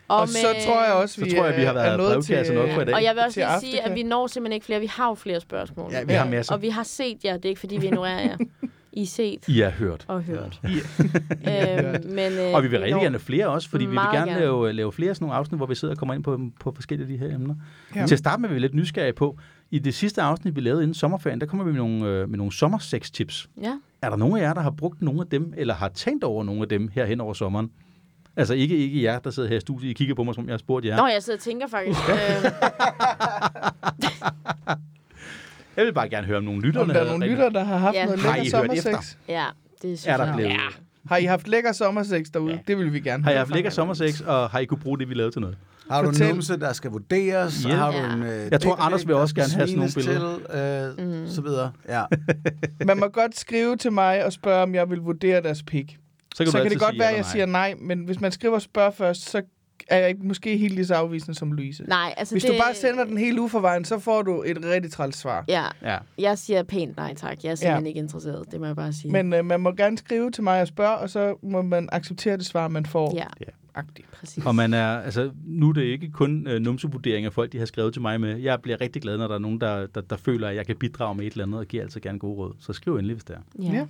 Og, og så tror jeg også, Så vi tror jeg, vi har været er nået brevkasse nok for i dag. Og jeg vil også til lige sige, at vi når simpelthen ikke flere. Vi har jo flere spørgsmål. Ja, vi har masser. Og vi har set jer. Det er ikke, fordi vi ignorerer jer. (laughs) I er set I har hørt. og hørt. Ja. (laughs) øhm, men, øh, Og vi vil rigtig gerne flere også, fordi vi vil gerne gerne. lave, lave flere sådan nogle afsnit, hvor vi sidder og kommer ind på, på forskellige af de her emner. Ja. Til at starte med, er vi lidt nysgerrige på, i det sidste afsnit, vi lavede inden sommerferien, der kommer vi med nogle, øh, med nogle sommersex-tips. Ja. Er der nogen af jer, der har brugt nogle af dem, eller har tænkt over nogle af dem her hen over sommeren? Altså ikke, ikke jer, der sidder her i studiet, I kigger på mig, som jeg har spurgt jer. Nå, jeg sidder og tænker faktisk. øh, (laughs) Jeg vil bare gerne høre om nogle lytter. Om der er nogle lytter, der har haft Ja. noget Har I lækker hørt efter? sommersex. ja, det synes Er der jeg. blevet? Ja. Har I haft lækker sommersex derude? Ja. Det vil vi gerne Har I høre haft fra lækker jer. sommersex, og har I kunne bruge det, vi lavede til noget? Har du Fortæl. en numse, der skal vurderes? Ja. Har du Ja. en, øh, Jeg tror, dick Anders pic, vil der også skal gerne have sådan nogle svines Til, øh, Mm. Så videre. Ja. Man må godt skrive til mig og spørge, om jeg vil vurdere deres pik. Så kan, Så kan det godt sige være, ja at jeg eller siger nej, men hvis man skriver og spørger først, så er jeg ikke måske helt lige så afvisende som Louise. Nej, altså Hvis det... du bare sender den helt uforvejen, så får du et rigtig træls svar. Ja, Ja. jeg siger pænt nej tak. Jeg er simpelthen Ja. ikke interesseret. Det må jeg bare sige. Men øh, man må gerne skrive til mig og spørge, og så må man acceptere det svar, man får. Ja, Agtigt. præcis. Og man er, altså, nu er det ikke kun øh, numsevurderinger, folk de har skrevet til mig med. Jeg bliver rigtig glad, når der er nogen, der, der, der føler, at jeg kan bidrage med et eller andet, og giver altid gerne gode råd. Så skriv endelig, hvis det er. Ja. Ja.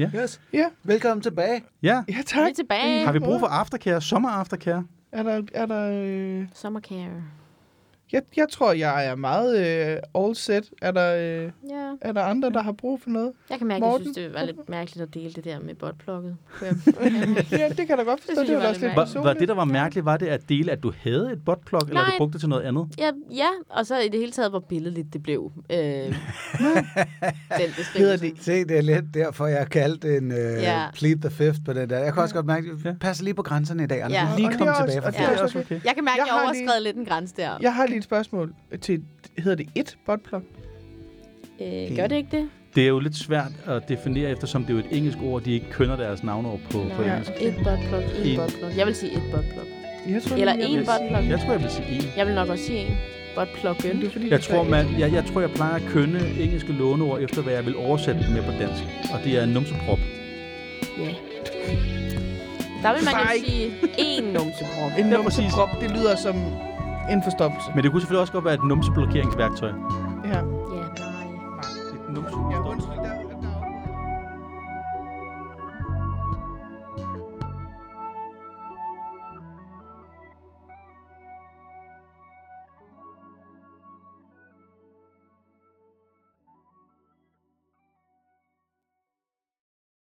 Yes. Ja, Velkommen tilbage. Ja. ja Vi tak. er tilbage. Har vi brug for aftercare, sommer aftercare? Er der, er der, øh... Sommercare. Jeg, jeg tror, jeg er meget øh, all set. Er der, øh, Ja. er der andre, der har brug for noget? Jeg kan mærke, at jeg Morten? synes, det var lidt mærkeligt at dele det der med botplukket. (laughs) ja, det kan da godt forstå. Det, jeg var var også lidt Var, var det, der var mærkeligt, var det at dele, at du havde et botplug, eller Nej. du brugte det til noget andet? Ja, ja, og så i det hele taget, hvor billedligt det blev. Øh, (laughs) den Hedder beskrivelse. det Se, det er lidt derfor, jeg kaldte en uh, Ja. plead the fifth på den der. Jeg kan også godt mærke, Ja. at pas lige på grænserne i dag, Anders. Ja. Ja. Lige det kom tilbage fra det okay. Jeg kan mærke, Jeg at jeg har overskred lidt en grænse der. Jeg har lige et spørgsmål til, hedder det et botplug? Øh, gør det ikke det? Det er jo lidt svært at definere, eftersom det er jo et engelsk ord, de ikke kønner deres navnord på, på Nå, engelsk. et botplug, en En. botplug. Jeg vil sige et botplug. Jeg tror, Eller jeg en botplug. Jeg tror, jeg vil sige en. Jeg vil nok også sige en. Det er fordi, Jeg tror, man, jeg, jeg tror, jeg plejer at kønne engelske låneord efter, hvad jeg vil oversætte dem med på dansk. Og det er en numseprop. Ja. Der vil man jo ikke- sige en numseprop. En numseprop, det lyder som en forstoppelse. Men det kunne selvfølgelig også godt være et numseblokeringsværktøj. Ja. Ja, nej. Et numse Ja, undskyld.